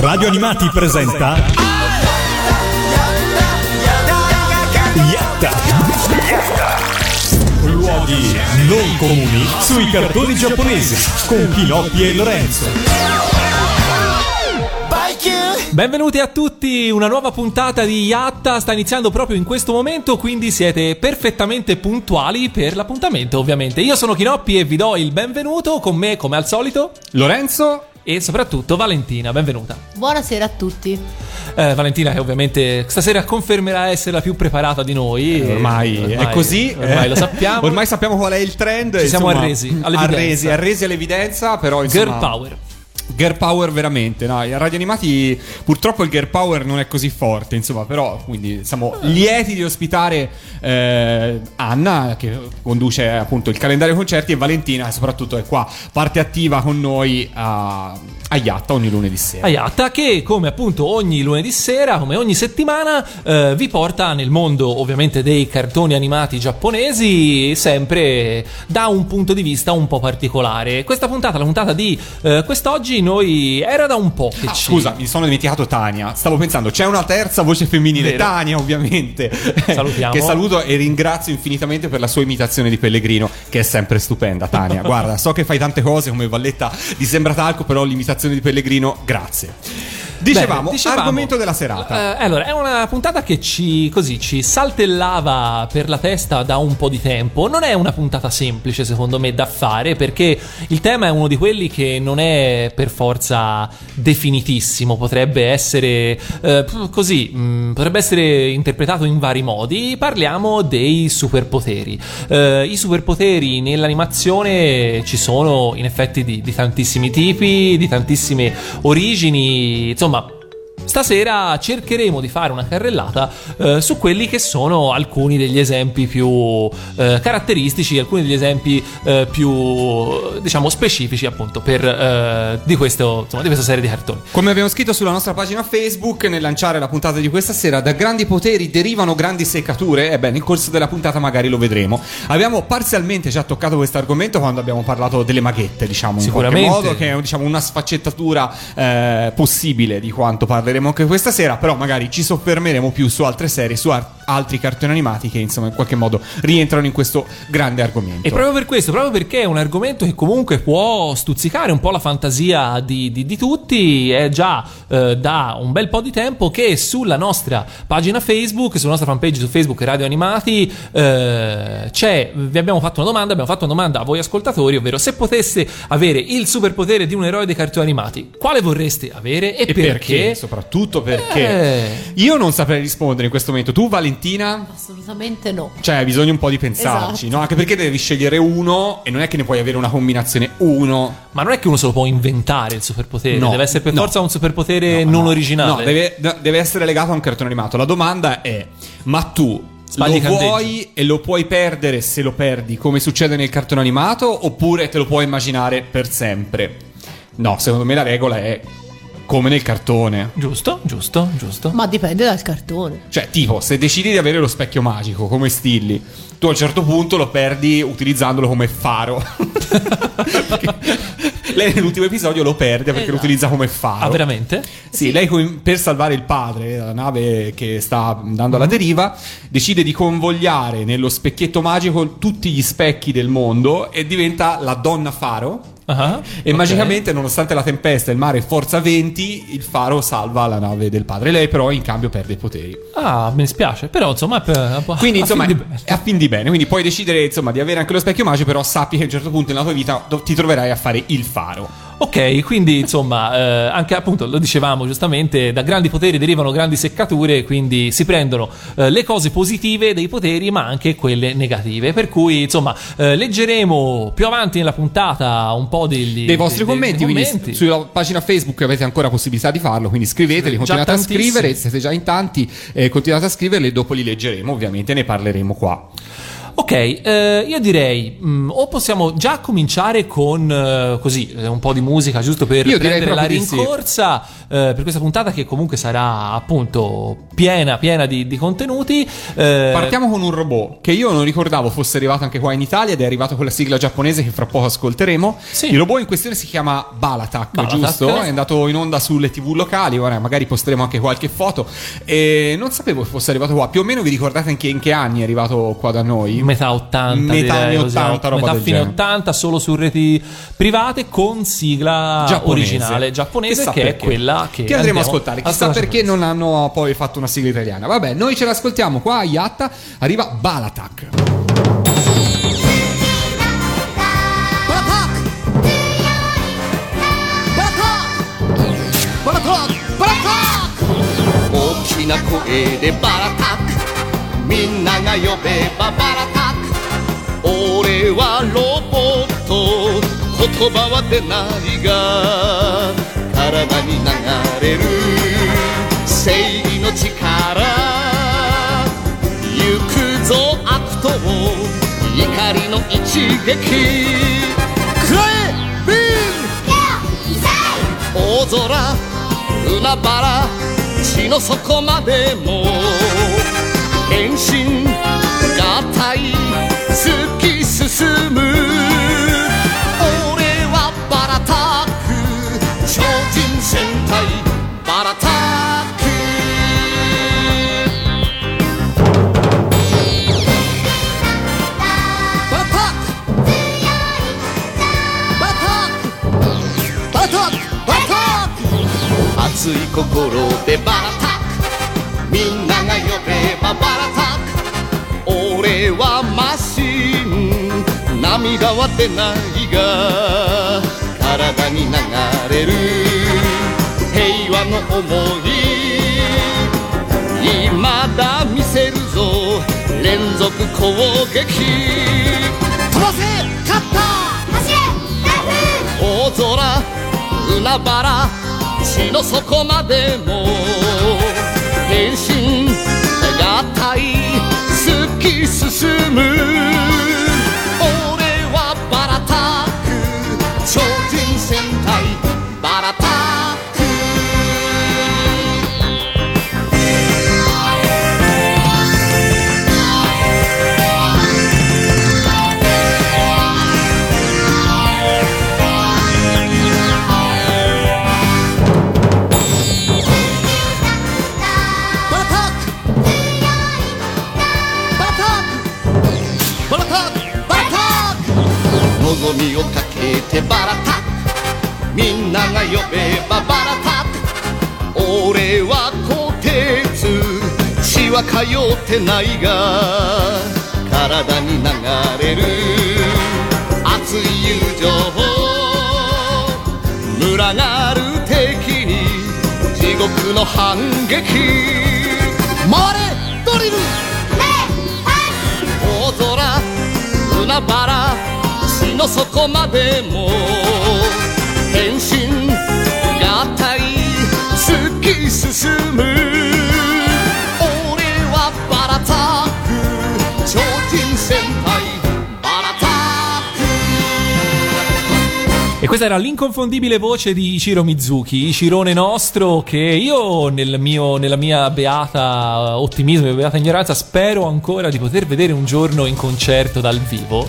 Radio Animati presenta Yatta. Luoghi non comuni sui cartoni giapponesi con Pinocchio e Lorenzo. Benvenuti a tutti, una nuova puntata di Yatta sta iniziando proprio in questo momento, quindi siete perfettamente puntuali per l'appuntamento, ovviamente. Io sono Chinoppi e vi do il benvenuto con me, come al solito, Lorenzo e soprattutto Valentina, benvenuta. Buonasera a tutti. Eh, Valentina che ovviamente stasera confermerà essere la più preparata di noi. Eh, ormai, ormai è così, Ormai eh, lo sappiamo. Ormai sappiamo qual è il trend. Ci siamo insomma, arresi all'evidenza. Arresi, arresi all'evidenza, però insomma, Girl power. Girl power veramente, no? I radio animati purtroppo il girl power non è così forte, insomma, però quindi siamo lieti di ospitare eh, Anna che conduce appunto il calendario concerti e Valentina soprattutto è qua, parte attiva con noi a, a Yatta ogni lunedì sera. Ayatta che come appunto ogni lunedì sera, come ogni settimana, eh, vi porta nel mondo ovviamente dei cartoni animati giapponesi sempre da un punto di vista un po' particolare. Questa puntata, la puntata di eh, quest'oggi, noi era da un po' che Ah, ci... scusa, mi sono dimenticato Tania. Stavo pensando, c'è una terza voce femminile, Vero. Tania, ovviamente. Salutiamo. che saluto e ringrazio infinitamente per la sua imitazione di Pellegrino, che è sempre stupenda, Tania. Guarda, so che fai tante cose come Valletta di Sembra Talco, però l'imitazione di Pellegrino, grazie. Dicevamo, Bene, dicevamo, argomento della serata. eh, allora, è una puntata che ci, così, ci saltellava per la testa da un po' di tempo. Non è una puntata semplice, secondo me, da fare, perché il tema è uno di quelli che non è per forza definitissimo. Potrebbe essere eh, così, mh, potrebbe essere interpretato in vari modi. Parliamo dei superpoteri. Eh, I superpoteri nell'animazione ci sono in effetti di, di tantissimi tipi, di tantissime origini, insomma. Stasera cercheremo di fare una carrellata eh, su quelli che sono alcuni degli esempi più eh, caratteristici, alcuni degli esempi eh, più diciamo specifici appunto per, eh, di, questo, insomma, di questa serie di cartoni. Come abbiamo scritto sulla nostra pagina Facebook, nel lanciare la puntata di questa sera, da grandi poteri derivano grandi seccature. Ebbene, nel corso della puntata magari lo vedremo. Abbiamo parzialmente già toccato questo argomento quando abbiamo parlato delle maghette, diciamo, in qualche modo, che è diciamo, una sfaccettatura eh, possibile di quanto parleremo anche questa sera, però magari ci soffermeremo più su altre serie, su ar- altri cartoni animati che insomma in qualche modo rientrano in questo grande argomento. E proprio per questo, proprio perché è un argomento che comunque può stuzzicare un po' la fantasia di, di- di tutti, è già eh, da un bel po' di tempo che sulla nostra pagina Facebook, sulla nostra fanpage su Facebook Radio Animati, eh, c'è, vi abbiamo fatto una domanda, abbiamo fatto una domanda a voi ascoltatori, ovvero se poteste avere il superpotere di un eroe dei cartoni animati, quale vorreste avere e, E perché? Soprattutto perché Eh. io non saprei rispondere in questo momento. Tu, Valentina? Assolutamente no. Cioè, hai bisogno un po' di pensarci, Esatto. no? Anche perché devi scegliere uno e non è che ne puoi avere una combinazione uno. Ma non è che uno se lo può inventare il superpotere, No, deve essere per no. forza un superpotere No, non no. originale. No, deve, deve essere legato a un cartone animato. La domanda è: ma tu Sbagli lo candeggi. vuoi e lo puoi perdere se lo perdi, come succede nel cartone animato, oppure te lo puoi immaginare per sempre? No, secondo me la regola è come nel cartone. Giusto, giusto, giusto. Ma dipende dal cartone. Cioè, tipo, se decidi di avere lo specchio magico come Stilly, tu a un certo punto lo perdi utilizzandolo come faro. lei nell'ultimo episodio lo perde perché lo Esatto. utilizza come faro. Ah, veramente? Sì, lei com- per salvare il padre, la nave che sta andando alla deriva, decide di convogliare nello specchietto magico tutti gli specchi del mondo e diventa la donna faro. Ah, E ok. magicamente, nonostante la tempesta e il mare forza 20, il faro salva la nave del padre. Lei, però, in cambio perde i poteri. Ah, mi dispiace, però insomma... è per- Quindi, a insomma, fin di bene. è a fin di bene. Quindi puoi decidere, insomma, di avere anche lo specchio magico, però sappi che a un certo punto nella tua vita ti troverai a fare il faro. Ok, quindi insomma, eh, anche appunto lo dicevamo giustamente, da grandi poteri derivano grandi seccature, quindi si prendono eh, le cose positive dei poteri, ma anche quelle negative. Per cui, insomma, eh, leggeremo più avanti nella puntata un po' degli, dei vostri dei- commenti, dei commenti. sulla pagina Facebook avete ancora possibilità di farlo, quindi scriveteli, continuate a scrivere, siete già in tanti, eh, continuate a scriverli e dopo li leggeremo, ovviamente ne parleremo qua. Ok, eh, io direi mm, o possiamo già cominciare con eh, così eh, un po' di musica giusto per Io prendere la di sì. rincorsa eh, per questa puntata che comunque sarà appunto piena piena di, di contenuti. Eh, Partiamo con un robot che io non ricordavo fosse arrivato anche qua in Italia ed è arrivato con la sigla giapponese che fra poco ascolteremo. Sì. Il robot in questione si chiama Balatak, Balatak. giusto? È andato in onda sulle tv locali, ora magari posteremo anche qualche foto. E non sapevo che fosse arrivato qua. Più o meno vi ricordate anche in che anni è arrivato qua da noi? Metà 80, Metà direi, anni così, 80, roba metà del fine genere. 80, solo su reti private con sigla giapponese. originale giapponese Chissà che è perché. quella che, Che andremo a ascoltare. Chissà ascoltare. perché non hanno poi fatto una sigla italiana. Vabbè, noi ce l'ascoltiamo qua a Yatta. Arriva Balatak.「大きな声でバラタク」「 みんなが呼べばバラタク」「俺はロボット。言葉は出ないが体に流れる。正義の力」「行くぞ悪党。怒りの一撃」「くらえビーム!」大空。海原。地の底までも。変身合体突き進む。俺はバラタック超人戦隊バラタックバラタックバラタックバラタックバラタック熱い心でバラタックみんなが呼べばバラタッはマシン涙は出ないが体に流れ。る平和の想い未だ見せ。るぞ連続攻撃飛ばせ。カッター大空海原地の底までも変身合体きけてバラタみんなが呼べばバラタ俺は鋼鉄。血は通ってないが体に流れる。熱い友情群がる敵に地獄の反撃。回れドリル。大空。海原。地の底までも変身合体突き進む俺はバラタック超人戦隊バラタック E questa era l'inconfondibile voce di Ichiro Mizuki, Ichirone nostro, che io nel mio, nella mia beata ottimismo e beata ignoranza spero ancora di poter vedere un giorno in concerto dal vivo.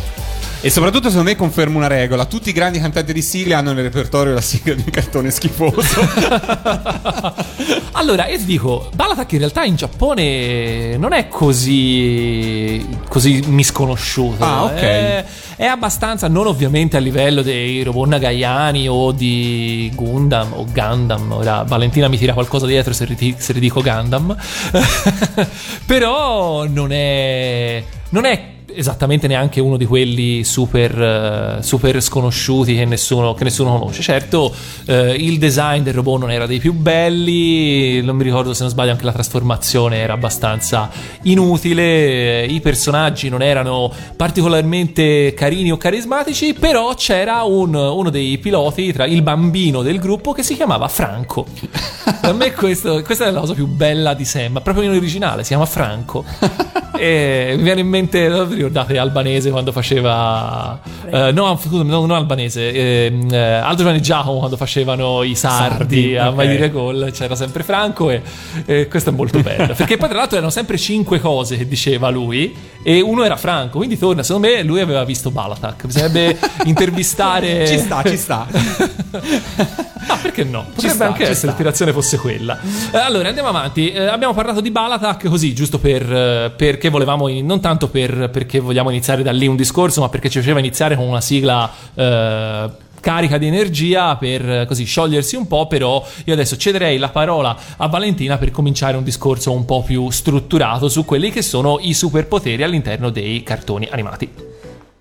E soprattutto, secondo me, conferma una regola: tutti i grandi cantanti di sigle hanno nel repertorio la sigla di un cartone schifoso. allora, io ti dico, Balatak in realtà in Giappone non è così, così misconosciuto. Ah, ok. È, è abbastanza, non ovviamente a livello dei robot nagayani o di Gundam o Gundam. Ora Valentina mi tira qualcosa dietro se, riti- se ridico Gundam. Però non è... Non è esattamente neanche uno di quelli super, eh, super sconosciuti che nessuno, che nessuno conosce. Certo, eh, il design del robot non era dei più belli, non mi ricordo se non sbaglio anche la trasformazione era abbastanza inutile, i personaggi non erano particolarmente carini o carismatici, però c'era un- uno dei piloti, tra il bambino del gruppo, che si chiamava Franco. A me questo- questa è la cosa più bella di Sam, proprio in originale, si chiama Franco. e mi viene in mente, ricordate Albanese quando faceva... eh, no, scusami, no, non Albanese, ehm, eh, Aldo Giovanni Giacomo quando facevano i sardi, Sardi, a ok. mai dire gol, c'era sempre Franco e, e questo è molto bello. Perché poi tra l'altro erano sempre cinque cose che diceva lui e uno era Franco, quindi torna, secondo me lui aveva visto Balatak, bisognerebbe intervistare... Ci sta, ci sta. Ah, perché no? Potrebbe sta, anche essere sta. l'ispirazione fosse quella. Eh, allora, andiamo avanti. Eh, abbiamo parlato di Balatak così, giusto per, eh, perché volevamo, in- non tanto per, perché vogliamo iniziare da lì un discorso, ma perché ci faceva iniziare con una sigla. eh, carica di energia per eh, così sciogliersi un po', però io adesso cederei la parola a Valentina per cominciare un discorso un po' più strutturato su quelli che sono i superpoteri all'interno dei cartoni animati.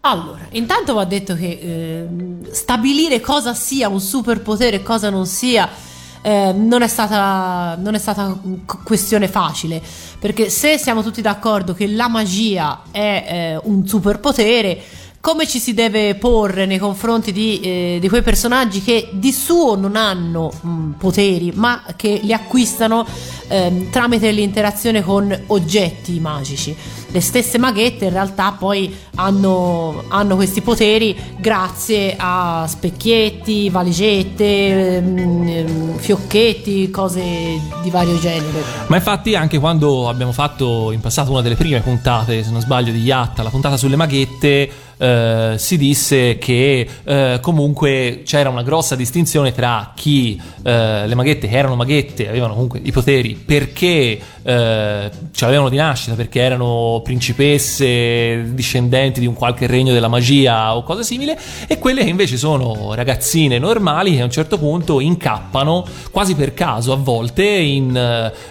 Allora, intanto va detto che ehm, stabilire cosa sia un superpotere e cosa non sia ehm, non è stata, non è stata questione facile, perché se siamo tutti d'accordo che la magia è eh, un superpotere, come ci si deve porre nei confronti di, eh, di quei personaggi che di suo non hanno mh, poteri, ma che li acquistano ehm, tramite l'interazione con oggetti magici. Le stesse maghette in realtà poi hanno, hanno questi poteri grazie a specchietti, valigette, ehm, ehm, fiocchetti, cose di vario genere. Ma infatti anche quando abbiamo fatto in passato una delle prime puntate, se non sbaglio, di Yatta, la puntata sulle maghette, eh, si disse che eh, comunque c'era una grossa distinzione tra chi eh, le maghette che erano maghette avevano comunque i poteri perché eh, ce l'avevano di nascita, perché erano principesse discendenti di un qualche regno della magia o cose simili, e quelle che invece sono ragazzine normali che a un certo punto incappano quasi per caso a volte in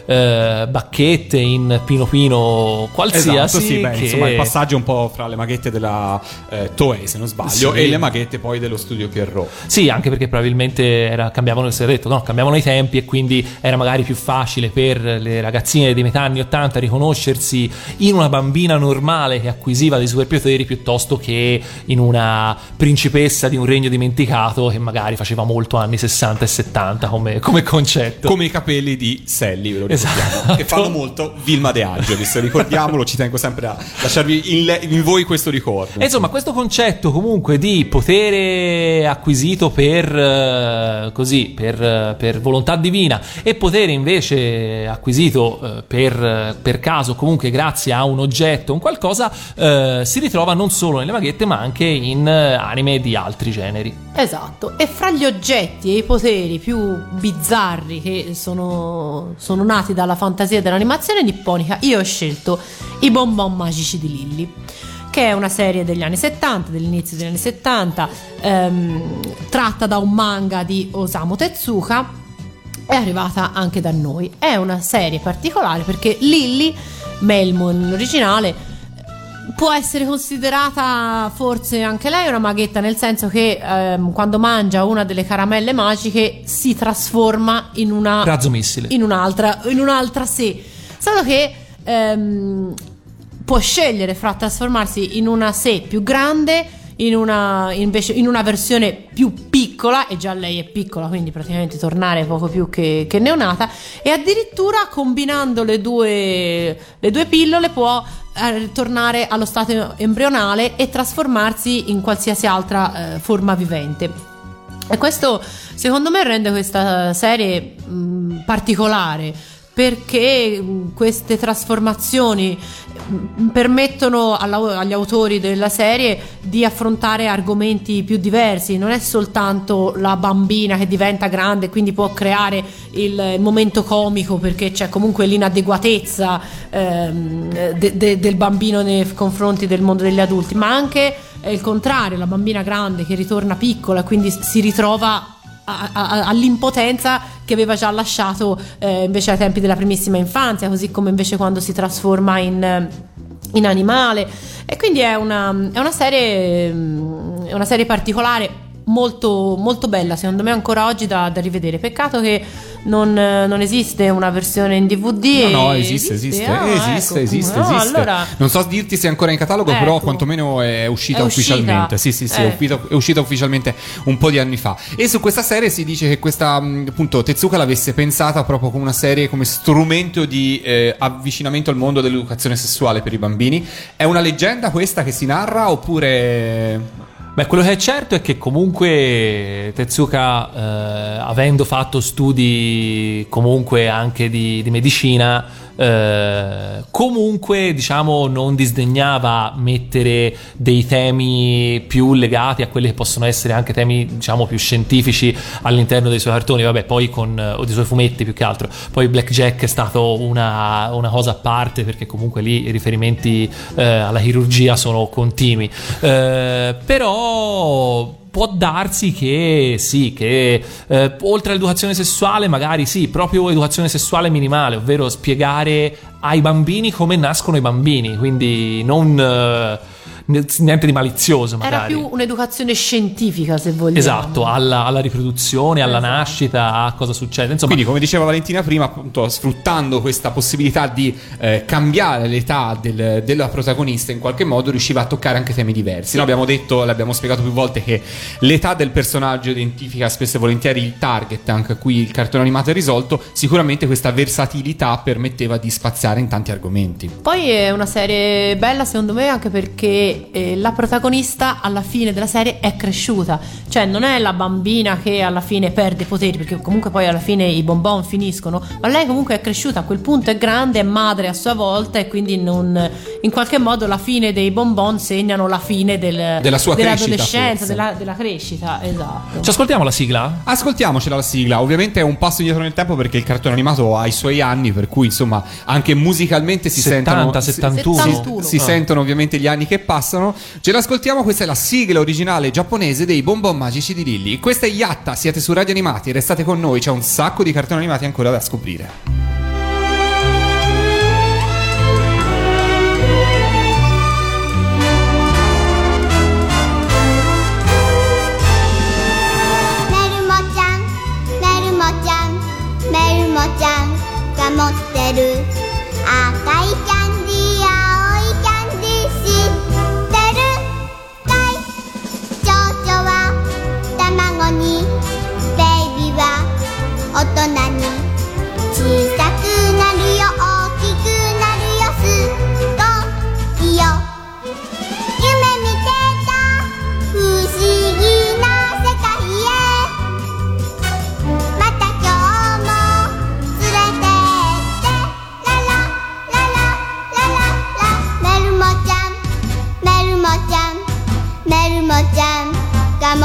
eh, bacchette, in pino pino qualsiasi. Esatto, sì, beh, che- insomma, il passaggio un po' fra le maghette della eh, Toei, se non sbaglio, Sì. e le maghette poi dello studio Pierrot. Sì, anche perché probabilmente era- cambiavano, detto, no, cambiavano i tempi e quindi era magari più facile per le ragazzine dei metà anni 80 riconoscersi in una bambina normale che acquisiva dei superpoteri piuttosto che in una principessa di un regno dimenticato che magari faceva molto anni 60 e 70 come, come concetto. Come i capelli di Sally, ve lo ricordiamo. Esatto. Che fanno molto Vilma De Angelis, ricordiamolo, ci tengo sempre a lasciarvi in, le- in voi questo ricordo. E insomma, questo concetto comunque di potere acquisito per eh, così, per, eh, per volontà divina e potere invece acquisito eh, per, per caso, comunque grazie a un oggetto, un qualcosa, eh, si ritrova non solo nelle maghette ma anche in anime di altri generi. Esatto, e fra gli oggetti e i poteri più bizzarri che sono, sono nati dalla fantasia dell'animazione nipponica, io ho scelto i bonbon magici di Lilly che è una serie degli anni 70, dell'inizio degli anni 70, ehm, tratta da un manga di Osamu Tezuka, è arrivata anche da noi. È una serie particolare perché Lilly, Melmo nell'originale, può essere considerata forse anche lei una maghetta, nel senso che ehm, quando mangia una delle caramelle magiche si trasforma in una Razzo missile. in un'altra, in un'altra sé. Solo che ehm, può scegliere fra trasformarsi in una sé più grande, in una, invece, in una versione più piccola, e già lei è piccola, quindi praticamente tornare poco più che, che neonata, e addirittura combinando le due, le due pillole può eh, tornare allo stato embrionale e trasformarsi in qualsiasi altra eh, forma vivente. E questo secondo me rende questa serie mh, particolare perché queste trasformazioni permettono agli autori della serie di affrontare argomenti più diversi, non è soltanto la bambina che diventa grande e quindi può creare il, momento comico perché c'è comunque l'inadeguatezza ehm, de- de- del bambino nei confronti del mondo degli adulti, ma anche il contrario, la bambina grande che ritorna piccola, quindi si ritrova a- a- all'impotenza che aveva già lasciato eh, invece ai tempi della primissima infanzia, così come invece quando si trasforma in, eh, in animale. E quindi è una, è una serie, mm, è una serie particolare. Molto, molto bella, secondo me ancora oggi da, da rivedere. Peccato che non, non esiste una versione in DVD. No, no, esiste, esiste, Ah, esiste, ecco, esiste, no, esiste. allora- Non so dirti se è ancora in catalogo, però Ecco. quantomeno è uscita È uscita. ufficialmente. Sì, sì, sì, è, Eh. uscita, è uscita ufficialmente un po' di anni fa. E su questa serie si dice che questa, mh, appunto, Tezuka l'avesse pensata proprio come una serie, come strumento di eh, avvicinamento al mondo dell'educazione sessuale per i bambini. È una leggenda questa che si narra oppure... Beh, quello che è certo è che comunque Tezuka, eh, avendo fatto studi comunque anche di, di medicina, eh, comunque diciamo non disdegnava mettere dei temi più legati a quelli che possono essere anche temi diciamo più scientifici all'interno dei suoi cartoni, vabbè poi con, o dei suoi fumetti più che altro. Poi Blackjack è stato una, una cosa a parte perché comunque lì i riferimenti eh, alla chirurgia sono continui. Eh, però può darsi che sì, che eh, oltre all'educazione sessuale, magari sì, proprio educazione sessuale minimale, ovvero spiegare ai bambini come nascono i bambini, quindi non eh, niente di malizioso Era magari. più un'educazione scientifica, se vogliamo. Esatto, alla, alla riproduzione, alla Esatto. nascita, a cosa succede. Insomma, Quindi, come diceva Valentina prima, appunto, sfruttando questa possibilità di eh, cambiare l'età del- della protagonista, in qualche modo riusciva a toccare anche temi diversi. Noi abbiamo detto, l'abbiamo spiegato più volte, che l'età del personaggio identifica spesso e volentieri il target anche a cui il cartone animato è risolto. Sicuramente questa versatilità permetteva di spaziare in tanti argomenti. Poi è una serie bella secondo me anche perché eh, la protagonista alla fine della serie è cresciuta, cioè non è la bambina che alla fine perde i poteri perché comunque poi alla fine i bonbon finiscono, ma lei comunque è cresciuta, a quel punto è grande, è madre a sua volta e quindi non, in qualche modo la fine dei bonbon segnano la fine del- Della sua crescita, dell'adolescenza, forse. della, della crescita, esatto. ci ascoltiamo la sigla? Ascoltiamocela la sigla, ovviamente è un passo indietro nel tempo perché il cartone animato ha i suoi anni, per cui insomma anche musicalmente si 70, sentono... 71. Si, 71. si Ah. sentono ovviamente gli anni che passano Ce l'ascoltiamo, questa è la sigla originale giapponese dei Bonbon Magici di Lilli. Questa è Yatta, siete su Radio Animati, restate con noi, c'è un sacco di cartoni animati ancora da scoprire. メルモちゃんメルモちゃんメルモちゃんが持ってる 」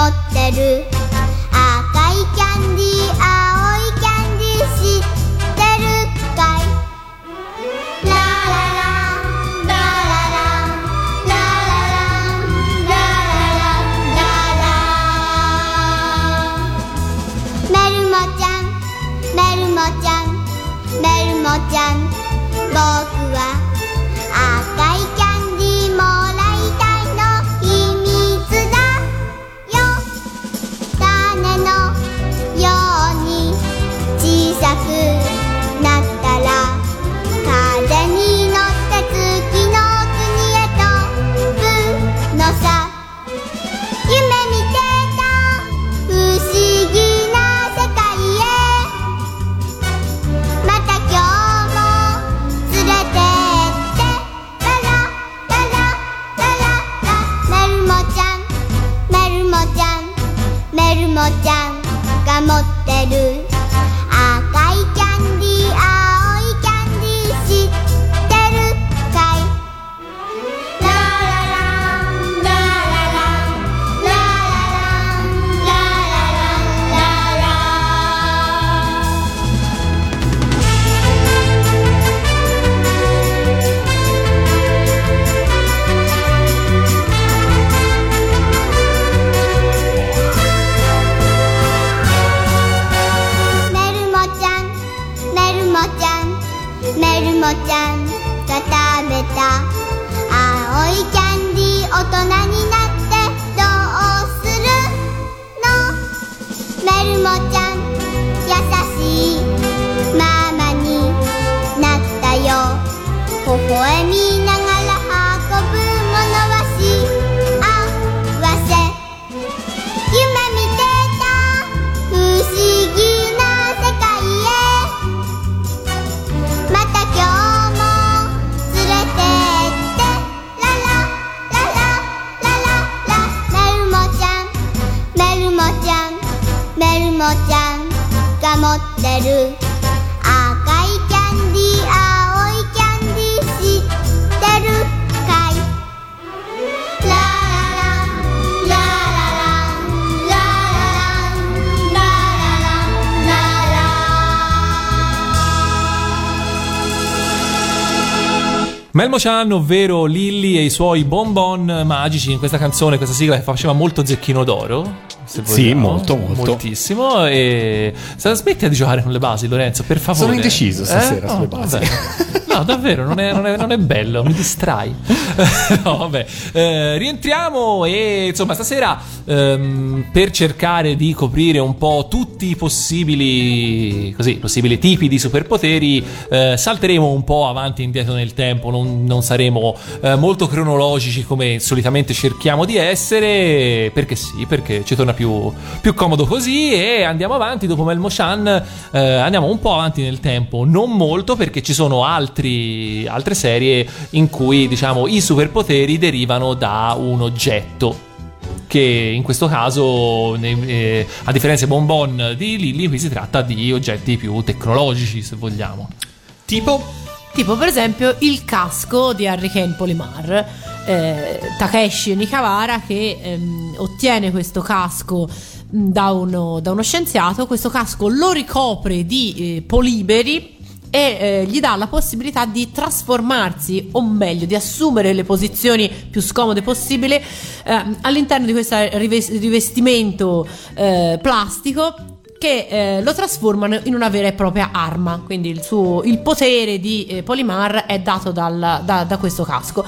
ってる。赤いキャンディー青いキャンディー知ってるかい？ラララララララララララララメルモちゃんメルモちゃんメルモちゃん僕はが持ってる。Melmo Chan, ovvero Lilly e i suoi bonbon magici in questa canzone, questa sigla che faceva molto zecchino d'oro. se Sì, vogliamo. molto, molto. Moltissimo. E se smetti di giocare con le basi, Lorenzo, per favore. Sono indeciso stasera Eh? sulle No, basi. No, davvero, non è, non è- non è bello, mi distrai. no, vabbè. Eh, rientriamo e insomma, stasera ehm, per cercare di coprire un po' tutti i possibili, così, possibili tipi di superpoteri, eh, salteremo un po' avanti e indietro nel tempo, non, non saremo eh, molto cronologici come solitamente cerchiamo di essere, perché sì, perché ci torna più, più comodo così. E andiamo avanti dopo Melmo Chan, eh, andiamo un po' avanti nel tempo, non molto perché ci sono altri, altre serie in cui diciamo i superpoteri derivano da un oggetto che in questo caso, eh, a differenza di Bonbon di Lilly, qui si tratta di oggetti più tecnologici, se vogliamo. Tipo? Tipo per esempio il casco di Hurricane Polymar, eh, Takeshi Nikawara che ehm, ottiene questo casco mh, da uno, da uno scienziato, questo casco lo ricopre di eh, poliberi e eh, gli dà la possibilità di trasformarsi, o meglio, di assumere le posizioni più scomode possibili eh, all'interno di questo rives- rivestimento eh, plastico che eh, lo trasformano in una vera e propria arma. Quindi il, suo, il potere di eh, Polimar è dato dal- da, da questo casco,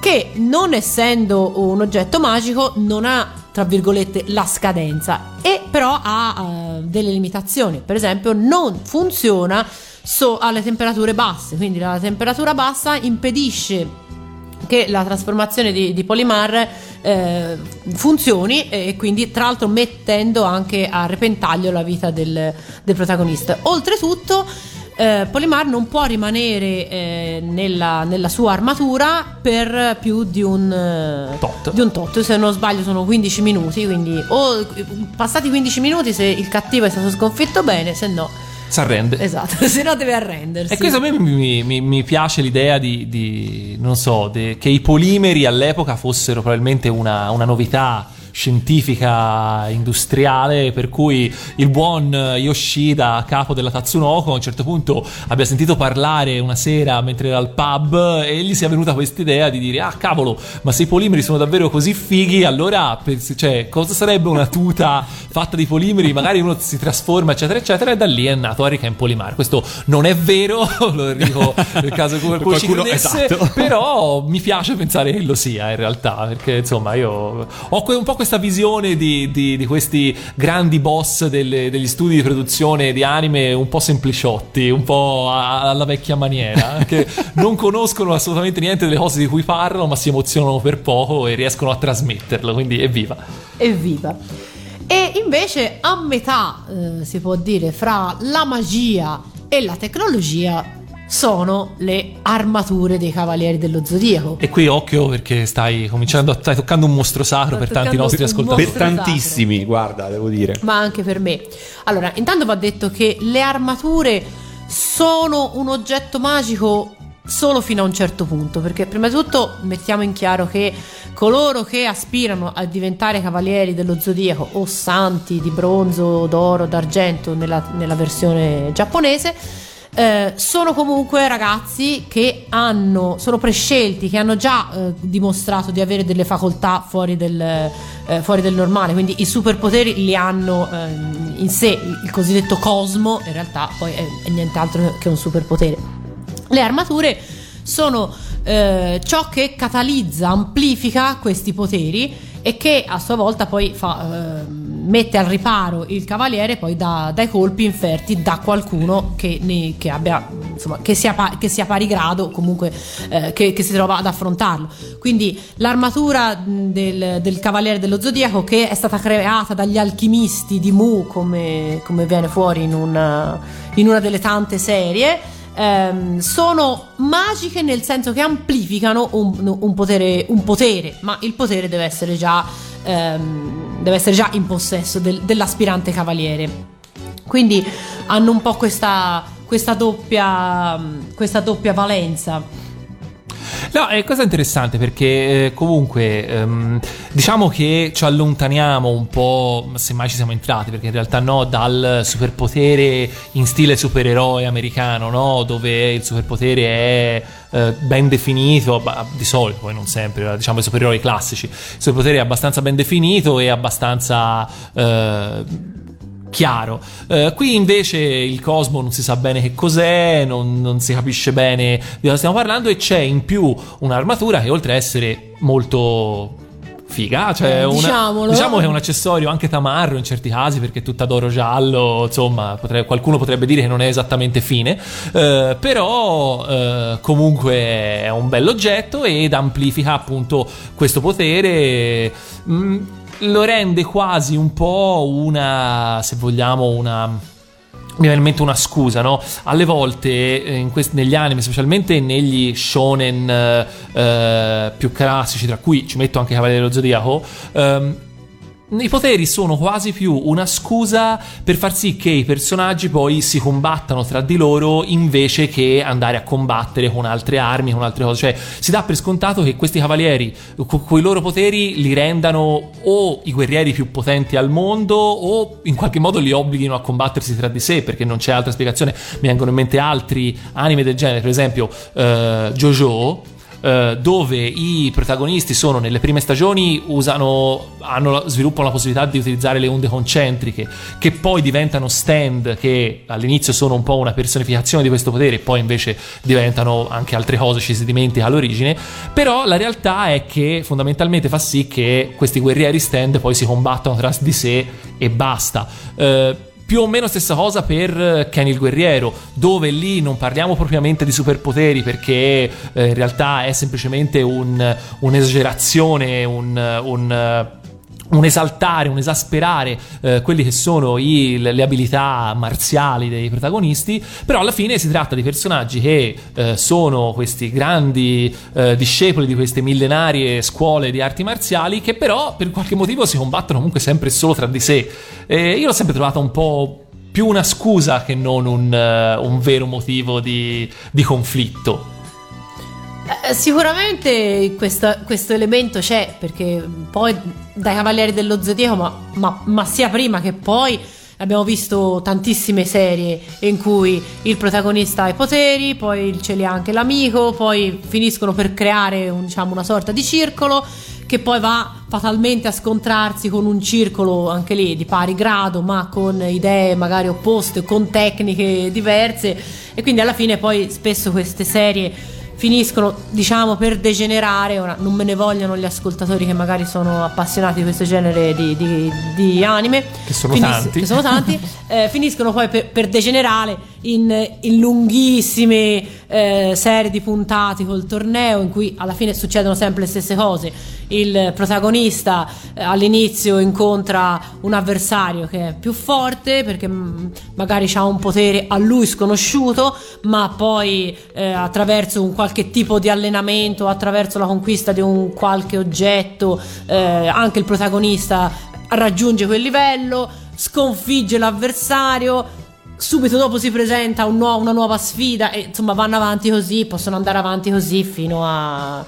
che non essendo un oggetto magico non ha, tra virgolette, la scadenza, e però ha eh, delle limitazioni. Per esempio, non funziona so- alle temperature basse, quindi la temperatura bassa impedisce che la trasformazione di, di Polimar eh, funzioni e quindi tra l'altro mettendo anche a repentaglio la vita del, del protagonista. Oltretutto eh, Polimar non può rimanere eh, nella, nella sua armatura per più di un, eh, Tot. di un tot, se non sbaglio sono 15 minuti, quindi o passati 15 minuti se il cattivo è stato sconfitto bene, se no, Si arrende. esatto, se no deve arrendersi. E questo a me mi, mi- mi piace l'idea di, di- non so, de- che i polimeri all'epoca fossero probabilmente una, una novità scientifica industriale per cui il buon Yoshida capo della Tatsunoko a un certo punto abbia sentito parlare una sera mentre era al pub e gli sia venuta questa idea di dire ah cavolo ma se i polimeri sono davvero così fighi allora cioè, cosa sarebbe una tuta fatta di polimeri magari uno si trasforma eccetera eccetera e da lì è nato Hurricane Polimar questo non è vero lo dico nel caso qualcuno ci Qualcuno- credesse esatto. però mi piace pensare che lo sia in realtà perché insomma io ho un po' questa visione di, di- di questi grandi boss delle- degli studi di produzione di anime un po' sempliciotti un po' alla vecchia maniera che non conoscono assolutamente niente delle cose di cui parlano ma si emozionano per poco e riescono a trasmetterlo quindi evviva Evviva! E invece a metà, eh, si può dire, fra la magia e la tecnologia sono le armature dei Cavalieri dello Zodiaco. e qui occhio perché stai cominciando a stai toccando un mostro sacro Sto per tanti nostri ascoltatori Per tantissimi, guarda, devo dire. Ma anche per me. Allora, intanto va detto che le armature sono un oggetto magico solo fino a un certo punto, perché prima di tutto mettiamo in chiaro che coloro che aspirano a diventare cavalieri dello zodiaco o santi di bronzo, d'oro, d'argento nella, nella versione giapponese, eh, sono comunque ragazzi che hanno, sono prescelti, che hanno già eh, dimostrato di avere delle facoltà fuori del, eh, fuori del normale, quindi i superpoteri li hanno ehm, in sé, il cosiddetto cosmo, in realtà poi è, è nient'altro che un superpotere. Le armature sono eh, ciò che catalizza, amplifica questi poteri e che a sua volta poi fa, ehm, mette al riparo il cavaliere poi da- dai colpi inferti da qualcuno che, ne- che abbia, insomma, che sia, che sia pari grado comunque eh, che, si trova ad affrontarlo. Quindi l'armatura del, del cavaliere dello zodiaco che è stata creata dagli alchimisti di Mu come, come viene fuori in una, in una delle tante serie ehm, sono magiche nel senso che amplificano un, un potere, un potere, ma il potere deve essere già, ehm, deve essere già in possesso del- dell'aspirante cavaliere. Quindi hanno un po' questa, questa, doppia, questa doppia valenza. No, è cosa interessante perché eh, comunque ehm, diciamo che ci allontaniamo un po', se mai ci siamo entrati, perché in realtà no, dal superpotere in stile supereroe americano, no? Dove il superpotere è eh, ben definito, di solito, poi non sempre, diciamo i supereroi classici. Il superpotere è abbastanza ben definito e abbastanza... eh, chiaro. Eh, qui invece il cosmo non si sa bene che cos'è, non, non si capisce bene di cosa stiamo parlando e c'è in più un'armatura che oltre a essere molto figa, cioè Eh, una- diciamo che è un accessorio anche tamarro in certi casi perché è tutta d'oro giallo, insomma, potre- qualcuno potrebbe dire che non è esattamente fine, eh, però eh, comunque è un bell'oggetto ed amplifica appunto questo potere. mm, lo rende quasi un po' una, se vogliamo, una mi viene in mente una scusa, no? Alle volte eh, quest- negli anime, specialmente negli shonen eh, più classici, tra cui ci metto anche Cavaliere dello Zodiaco, ehm, i poteri sono quasi più una scusa per far sì che i personaggi poi si combattano tra di loro invece che andare a combattere con altre armi, con altre cose. Cioè, si dà per scontato che questi cavalieri, con i loro poteri, li rendano o i guerrieri più potenti al mondo o in qualche modo li obblighino a combattersi tra di sé, perché non c'è altra spiegazione. Mi vengono in mente altri anime del genere, per esempio eh, JoJo eh, dove i protagonisti sono nelle prime stagioni usano hanno, sviluppano la possibilità di utilizzare le onde concentriche che poi diventano stand che all'inizio sono un po' una personificazione di questo potere e poi invece diventano anche altre cose ci si dimentica all'origine. Però la realtà è che fondamentalmente fa sì che questi guerrieri stand poi si combattano tra di sé e basta. Eh, più o meno stessa cosa per eh, Kenny il guerriero, dove lì non parliamo propriamente di superpoteri perché eh, in realtà è semplicemente un- un'esagerazione, un, un, eh, un esaltare, un esasperare eh, quelli che sono i- le, abilità marziali dei protagonisti, però alla fine si tratta di personaggi che eh, sono questi grandi eh, discepoli di queste millenarie scuole di arti marziali che però per qualche motivo si combattono comunque sempre solo tra di sé. E io l'ho sempre trovata un po' più una scusa che non un, eh, un vero motivo di, di conflitto. Eh, Sicuramente questa- questo elemento c'è perché poi dai Cavalieri dello Zodiaco, ma, ma- ma sia prima che poi abbiamo visto tantissime serie in cui il protagonista ha i poteri, poi ce li ha anche l'amico, poi finiscono per creare un- diciamo, una sorta di circolo che poi va fatalmente a scontrarsi con un circolo anche lì di pari grado, ma con idee magari opposte, con tecniche diverse. E quindi alla fine poi spesso queste serie finiscono diciamo per degenerare. Ora non me ne vogliono gli ascoltatori che magari sono appassionati di questo genere di, di- di anime. Che sono tanti. che sono tanti. Eh, finiscono poi per, per degenerare in, in lunghissime eh, serie di puntate col torneo in cui alla fine succedono sempre le stesse cose. Il protagonista eh, all'inizio incontra un avversario che è più forte perché mh, magari ha un potere a lui sconosciuto ma poi eh, attraverso un qualche tipo di allenamento attraverso la conquista di un qualche oggetto eh, anche il protagonista raggiunge quel livello sconfigge l'avversario subito dopo si presenta un nuo- una nuova sfida e insomma vanno avanti così, possono andare avanti così fino a,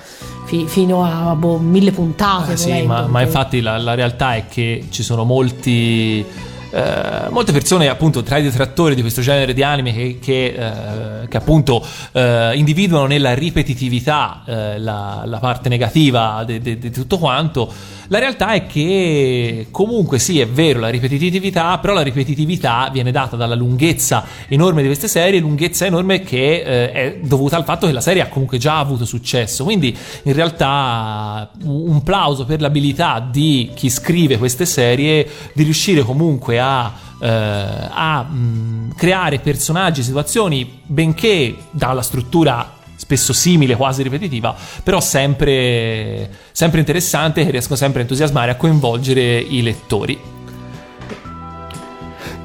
fi- fino a boh, mille puntate. Eh sì, ma, ma infatti la, la realtà è che ci sono molti eh, molte persone, appunto, tra i detrattori di questo genere di anime che, che, eh, che appunto eh, individuano nella ripetitività eh, la, la parte negativa di tutto quanto, la realtà è che comunque sì, è vero la ripetitività, però la ripetitività viene data dalla lunghezza enorme di queste serie, lunghezza enorme che eh, è dovuta al fatto che la serie ha comunque già avuto successo. Quindi in realtà un plauso per l'abilità di chi scrive queste serie di riuscire comunque a eh, a mh, creare personaggi, situazioni, benché dalla struttura spesso simile, quasi ripetitiva, però sempre, sempre interessante che riescono sempre a entusiasmare, a coinvolgere i lettori.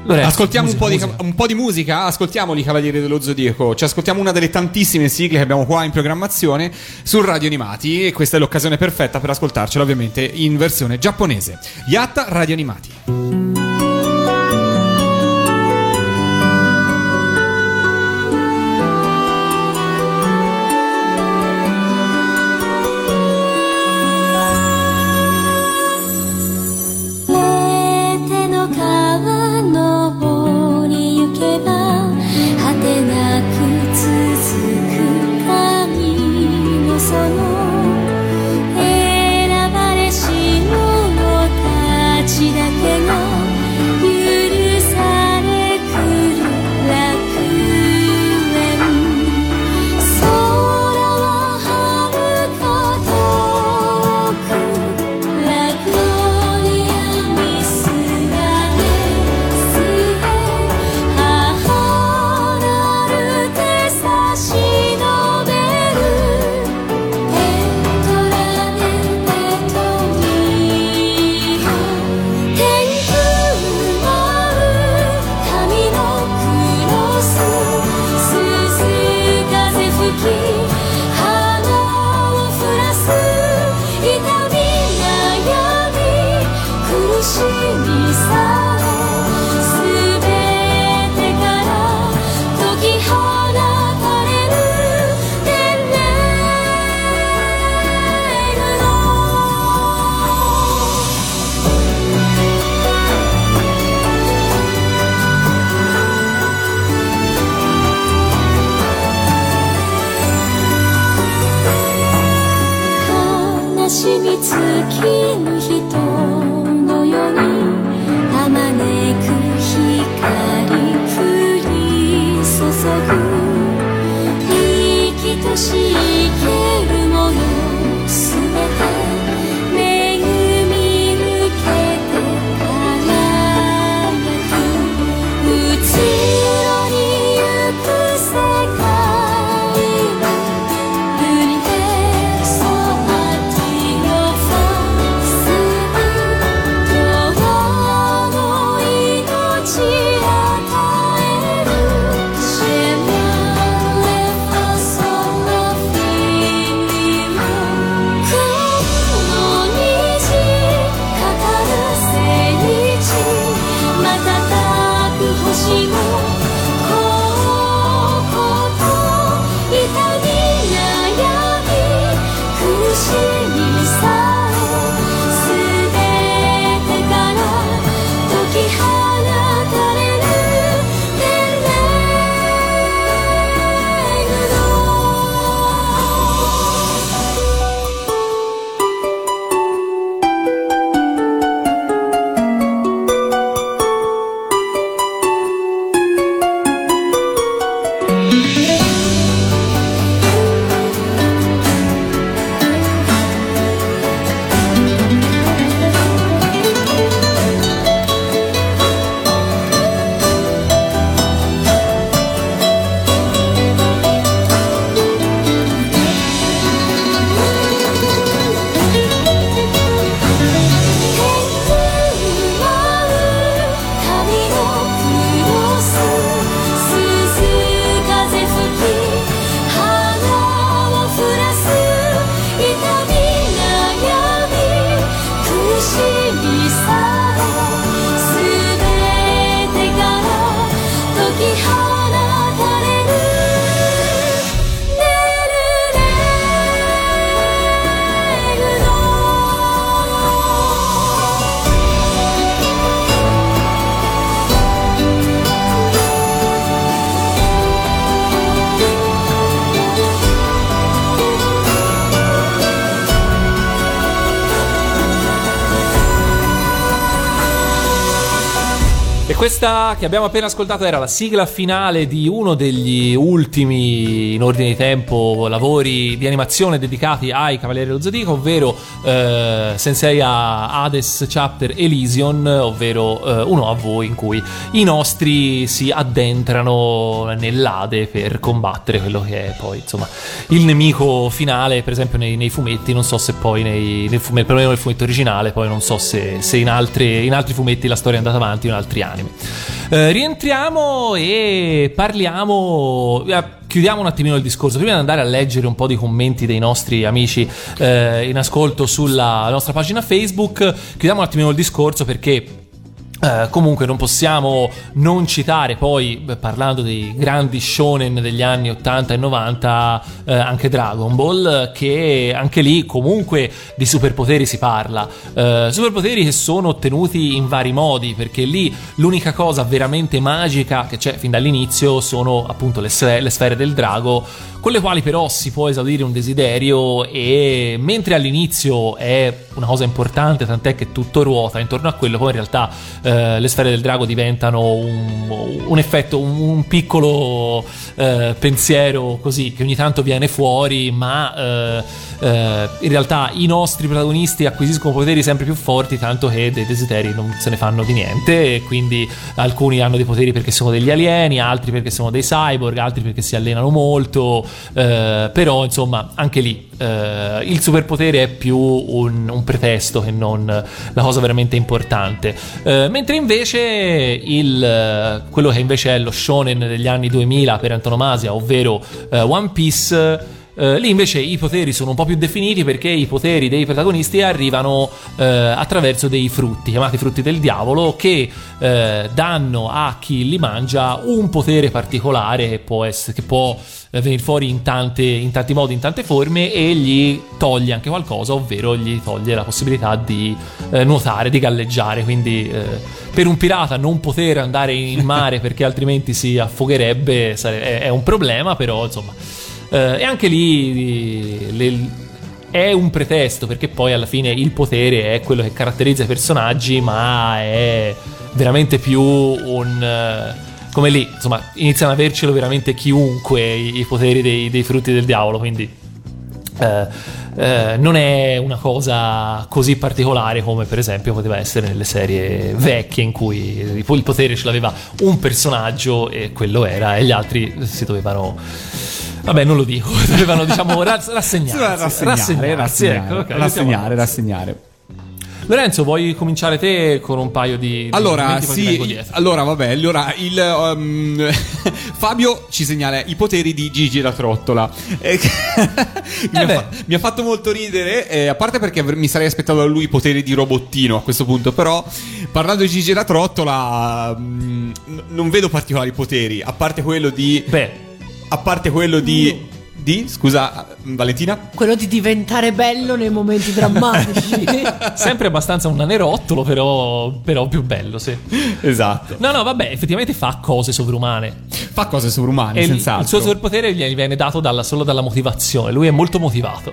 Lorenzo, ascoltiamo musica, un, po musica. Di, un, po di, musica, ascoltiamoli Cavalieri dello Zodiaco, ci ascoltiamo una delle tantissime sigle che abbiamo qua in programmazione su Radio Animati e questa è l'occasione perfetta per ascoltarcela ovviamente in versione giapponese. Yatta Radio Animati. Questa che abbiamo appena ascoltato era la sigla finale di uno degli ultimi, in ordine di tempo, lavori di animazione dedicati ai Cavalieri dello Zodiaco, ovvero eh, Sensei a Hades Chapter Elysion, ovvero eh, uno a voi in cui i nostri si addentrano nell'Ade per combattere quello che è poi, insomma, il nemico finale, per esempio nei, nei fumetti, non so se poi nei, nel, fumetto, nel fumetto originale, poi non so se, se in, altri, in altri fumetti la storia è andata avanti in altri anime. Eh, rientriamo e parliamo. eh, Chiudiamo un attimino il discorso. Prima di andare a leggere un po' di commenti dei nostri amici eh, in ascolto sulla nostra pagina Facebook, chiudiamo un attimino il discorso perché eh, comunque non possiamo non citare poi, parlando dei grandi shonen degli anni 80 e 90, eh, anche Dragon Ball, che anche lì comunque di superpoteri si parla. Eh, superpoteri che sono ottenuti in vari modi, perché lì l'unica cosa veramente magica che c'è fin dall'inizio sono appunto le, sfere, le sfere del drago, con le quali però si può esaudire un desiderio e mentre all'inizio è una cosa importante, tant'è che tutto ruota intorno a quello, poi in realtà eh, le sfere del drago diventano un, un effetto, un, un piccolo eh, pensiero così che ogni tanto viene fuori, ma eh, eh, in realtà i nostri protagonisti acquisiscono poteri sempre più forti, tanto che dei desideri non se ne fanno di niente, e quindi alcuni hanno dei poteri perché sono degli alieni, altri perché sono dei cyborg, altri perché si allenano molto, però insomma anche lì eh, il superpotere è più un, un pretesto che non la cosa veramente importante. Eh, mentre invece il, eh, quello che invece è lo shonen degli anni 2000 per antonomasia, ovvero eh, One Piece. Eh, lì invece i poteri sono un po' più definiti perché i poteri dei protagonisti arrivano eh, attraverso dei frutti, chiamati frutti del diavolo, che eh, danno a chi li mangia un potere particolare che può, essere, che può eh, venire fuori in, tante- in tanti modi, in tante forme e gli toglie anche qualcosa, ovvero gli toglie la possibilità di eh, nuotare, di galleggiare. Quindi eh, per un pirata non poter andare in mare perché altrimenti si affogherebbe sare- è, è un problema, però insomma. Eh, e anche lì le- è un pretesto perché poi alla fine il potere è quello che caratterizza i personaggi, ma è veramente più un. eh, come lì, insomma, iniziano ad avercelo veramente chiunque i, i poteri dei, dei frutti del diavolo, quindi eh, eh, non è una cosa così particolare come per esempio poteva essere nelle serie vecchie in cui il il potere ce l'aveva un personaggio e quello era e gli altri si dovevano vabbè non lo dico dovevano diciamo rassegnare, rassegnare, ecco, rassegnare, mettiamo- rassegnare. Lorenzo vuoi cominciare te con un paio di, Allora, sì, allora vabbè, allora il um, Fabio ci segnala i poteri di Gigi la trottola. Eh, mi, ha beh. fa- mi ha fatto molto ridere, eh, a parte perché mi sarei aspettato da lui i poteri di robottino a questo punto, però parlando di Gigi la trottola mm, n- non vedo particolari poteri, a parte quello di beh a parte quello di di scusa, Valentina? Quello di diventare bello nei momenti drammatici. sempre abbastanza un nanerottolo però, però più bello sì Esatto. no no vabbè effettivamente fa cose sovrumane Fa cose sovrumane, E senz'altro. il suo superpotere gli viene dato dalla- solo dalla motivazione. Lui è molto motivato.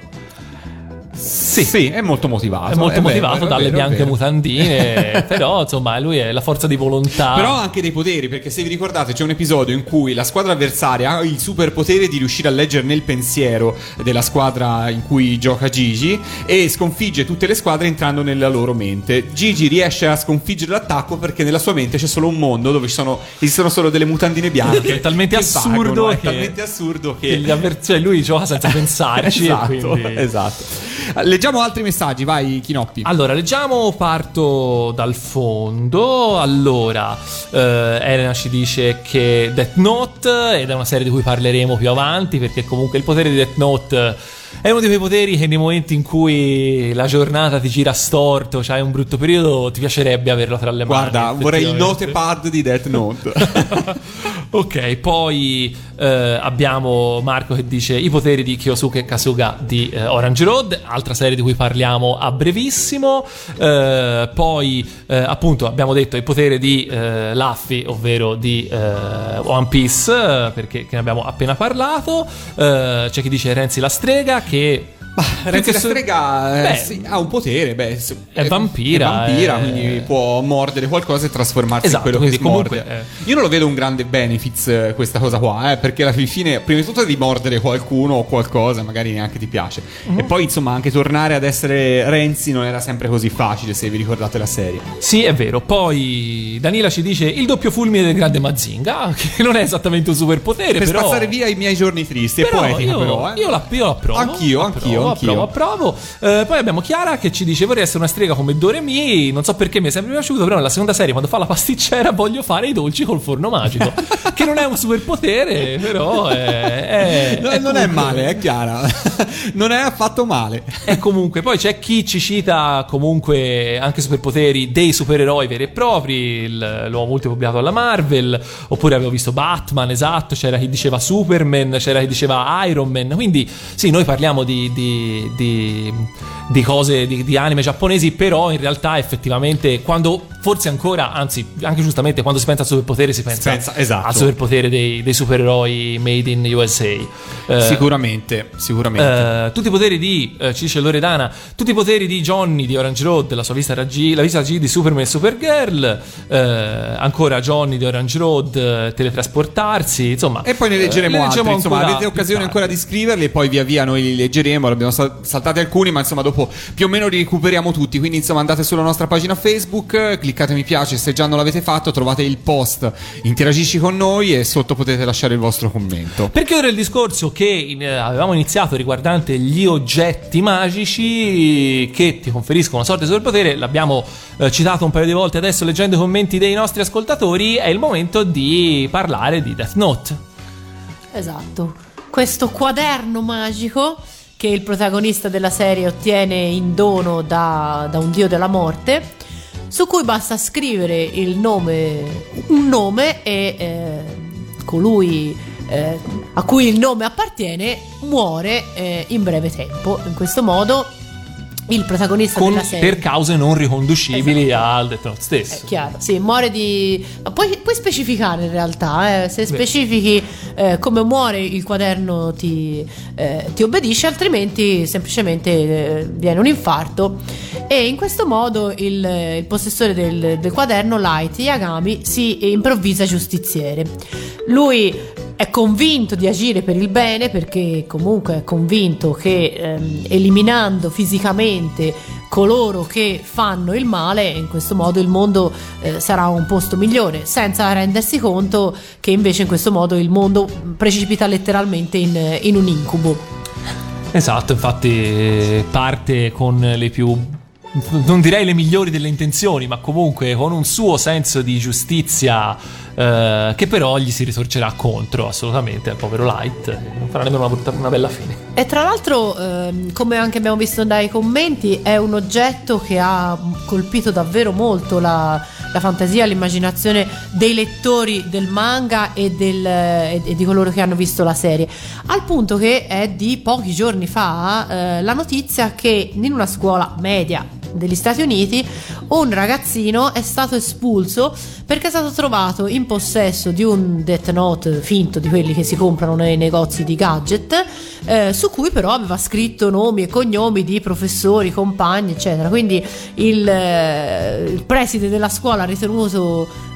Sì, sì, è molto motivato. È molto è vero, motivato è dalle vero, è bianche vero. mutandine. però, insomma, lui è la forza di volontà. Però anche dei poteri, perché se vi ricordate c'è un episodio in cui la squadra avversaria ha il superpotere di riuscire a leggere nel pensiero della squadra in cui gioca Gigi e sconfigge tutte le squadre entrando nella loro mente. Gigi riesce a sconfiggere l'attacco perché nella sua mente c'è solo un mondo dove ci sono, esistono solo delle mutandine bianche. È talmente assurdo vagono, È che- talmente assurdo che... che gli avver- cioè, lui gioca senza pensarci. esatto, quindi- esatto. Leggiamo altri messaggi, vai Chinoppi. Allora, leggiamo, parto dal fondo. Allora, eh, Elena ci dice che Death Note, ed è una serie di cui parleremo più avanti, perché comunque il potere di Death Note è uno di quei poteri che nei momenti in cui la giornata ti gira storto, c'hai un brutto periodo, ti piacerebbe averlo tra le mani. Guarda, vorrei il notepad di Death Note. ok, poi eh, abbiamo Marco che dice i poteri di Kyosuke Kasuga di eh, Orange Road, altra serie di cui parliamo a brevissimo. Eh, poi, eh, appunto, abbiamo detto il potere di eh, Luffy, ovvero di eh, One Piece, perché che ne abbiamo appena parlato. C'è chi dice Renzi la strega, che Renzi che la strega eh, Beh, sì, ha un potere, beh, è vampira, è vampira, è- quindi può mordere qualcosa e trasformarsi Esatto, in quello che comunque, smorde. eh. Io non lo vedo un grande benefits eh, questa cosa qua, eh, perché alla fin fine prima di tutto devi mordere qualcuno o qualcosa, magari neanche ti piace. Mhm. E poi insomma anche tornare ad essere Renzi non era sempre così facile se vi ricordate la serie. Sì, è vero. Poi Danila ci dice il doppio fulmine del grande Mazinga, che non è esattamente un superpotere, Per però spazzare via i miei giorni tristi, è Però poetica io, però, eh. io la, io l'approvo. Anch'io, Approvo, anch'io, anch'io. Approvo, approvo. Eh, poi abbiamo Chiara che ci dice: Vorrei essere una strega come Doremi. Non so perché mi è sempre piaciuto, però nella seconda serie, quando fa la pasticcera, voglio fare i dolci col forno magico. che non è un superpotere, però è. è- No, è non è comunque- male, è chiara. non è affatto male. E comunque, poi c'è chi ci cita comunque anche superpoteri dei supereroi veri e propri. l'uomo multiplo pubblicato alla Marvel. Oppure avevo visto Batman, esatto. C'era chi diceva Superman, c'era chi diceva Iron Man. Quindi, sì, noi parliamo di, di, di, di cose, di, di anime giapponesi. Però in realtà, effettivamente, quando forse ancora, anzi, anche giustamente, quando si pensa a superpotere, si pensa, pensa- esatto. al superpotere dei, dei supereroi made in USA. Eh, sicuramente, sicuramente. eh, tutti i poteri di, eh, ci dice Loredana, tutti i poteri di Johnny di Orange Road, la sua vista G, la vista G di Superman e Supergirl, eh, ancora Johnny di Orange Road, eh, teletrasportarsi, insomma. E poi ne leggeremo eh, altri, leggeremo insomma, avete occasione ancora di scriverli e poi via via noi li leggeremo, abbiamo sal- saltati alcuni, ma insomma dopo più o meno li recuperiamo tutti, quindi insomma andate sulla nostra pagina Facebook, cliccate mi piace se già non l'avete fatto, trovate il post, interagisci con noi e sotto potete lasciare il vostro commento. Per chiudere il discorso che eh, avevamo iniziato riguardante gli oggetti magici che ti conferiscono una sorta di superpotere, l'abbiamo eh, citato un paio di volte adesso leggendo i commenti dei nostri ascoltatori, è il momento di parlare di Death Note. Esatto. Questo quaderno magico che il protagonista della serie ottiene in dono da, da un dio della morte, su cui basta scrivere il nome, un nome e eh, colui eh, a cui il nome appartiene muore eh, in breve tempo. In questo modo il protagonista Con- della serie... per cause non riconducibili Esatto. al Death Note stesso. È chiaro, sì, muore di... Ma puoi, puoi specificare in realtà, eh, se specifichi eh, come muore il quaderno ti, eh, ti obbedisce, altrimenti semplicemente eh, viene un infarto e in questo modo il, il possessore del, del quaderno, Light Yagami, si improvvisa giustiziere. Lui è convinto di agire per il bene perché comunque è convinto che ehm, eliminando fisicamente coloro che fanno il male in questo modo il mondo eh, sarà un posto migliore senza rendersi conto che invece in questo modo il mondo precipita letteralmente in, in un incubo. Esatto, infatti eh, parte con le più non direi le migliori delle intenzioni, ma comunque con un suo senso di giustizia eh, che però gli si ritorcerà contro assolutamente al povero Light, eh, non farà nemmeno una, una bella fine. E tra l'altro, ehm, come anche abbiamo visto dai commenti, è un oggetto che ha colpito davvero molto la, la fantasia, l'immaginazione dei lettori del manga e, del- e- e di coloro che hanno visto la serie. Al punto che è di pochi giorni fa eh, la notizia che in una scuola media degli Stati Uniti un ragazzino è stato espulso perché è stato trovato in possesso di un Death Note finto di quelli che si comprano nei negozi di gadget eh, su cui però aveva scritto nomi e cognomi di professori, compagni eccetera. Quindi il, eh, il preside della scuola ha ritenuto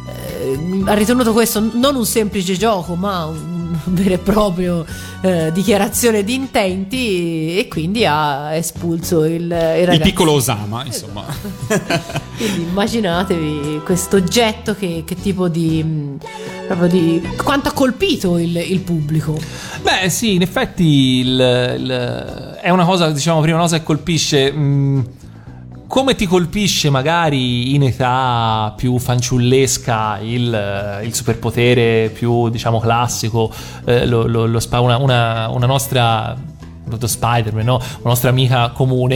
ha ritenuto questo non un semplice gioco ma un vero e proprio eh, dichiarazione di intenti e quindi ha espulso il, il Il piccolo Osama, insomma. quindi immaginatevi questo oggetto che, che tipo di, mh, proprio di quanto ha colpito il, il pubblico. Beh, sì, in effetti il- il- è una cosa, diciamo, prima cosa che colpisce. mh, come ti colpisce magari in età più fanciullesca il, il superpotere più, diciamo, classico, eh, lo, lo- lo spa- una, una- una nostra proprio Spider-Man, no? una nostra amica comune,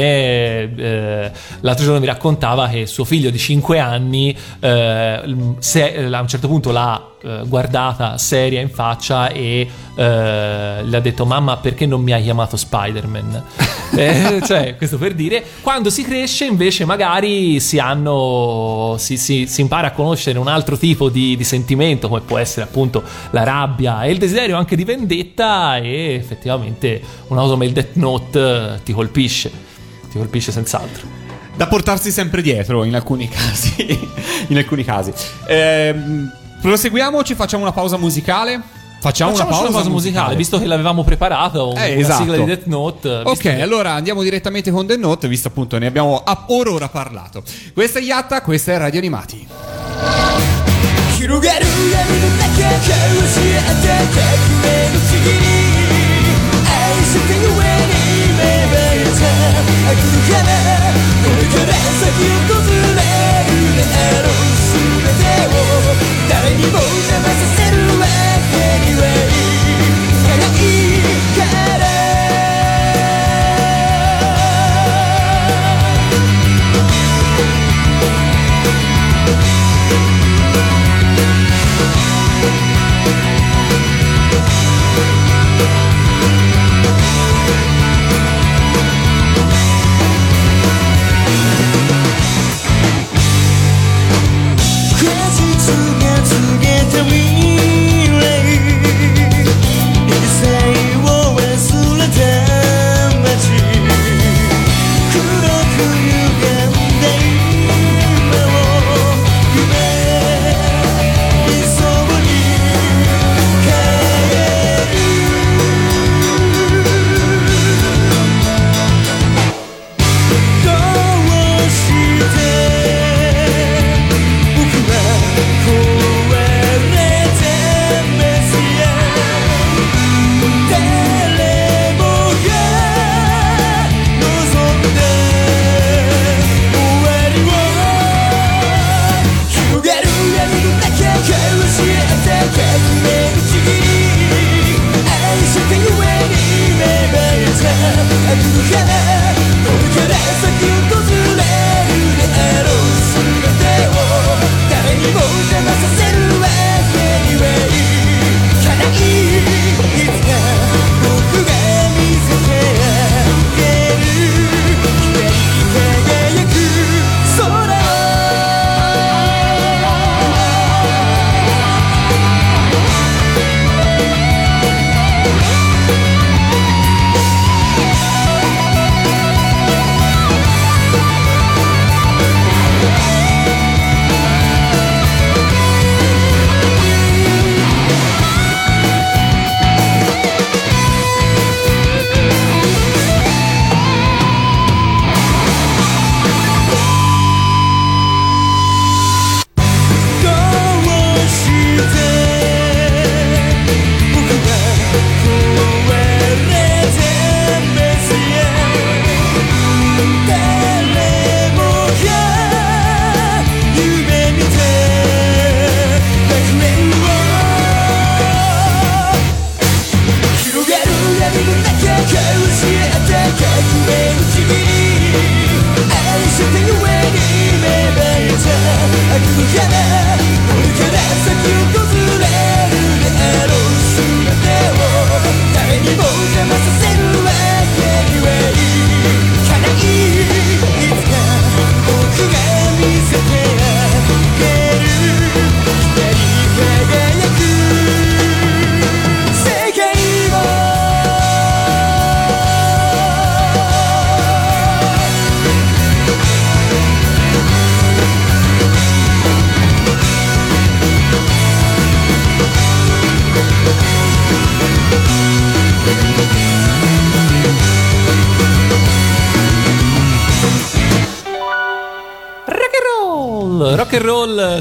eh, l'altro giorno mi raccontava che suo figlio di 5 anni eh, se- a un certo punto l'ha eh, guardata seria in faccia e eh, le ha detto mamma perché non mi hai chiamato Spider-Man? Eh, cioè, questo per dire, quando si cresce invece magari si hanno, si, si- si impara a conoscere un altro tipo di, di sentimento come può essere appunto la rabbia e il desiderio anche di vendetta e effettivamente una cosa secondo me il Death Note eh, ti colpisce. Ti colpisce senz'altro. da portarsi sempre dietro in alcuni casi. in alcuni casi. Ehm, proseguiamo, ci facciamo una pausa musicale. Facciamo una Facciamoci pausa, musicale, visto che l'avevamo preparata, un- Eh, una esatto. sigla di Death Note. eh, visto Ok, che- allora andiamo direttamente con The Note, visto appunto ne abbiamo a- ora ora parlato. Questa è Yatta, questa è Radio Animati. 広がる闇の中交わし合った革命の次に I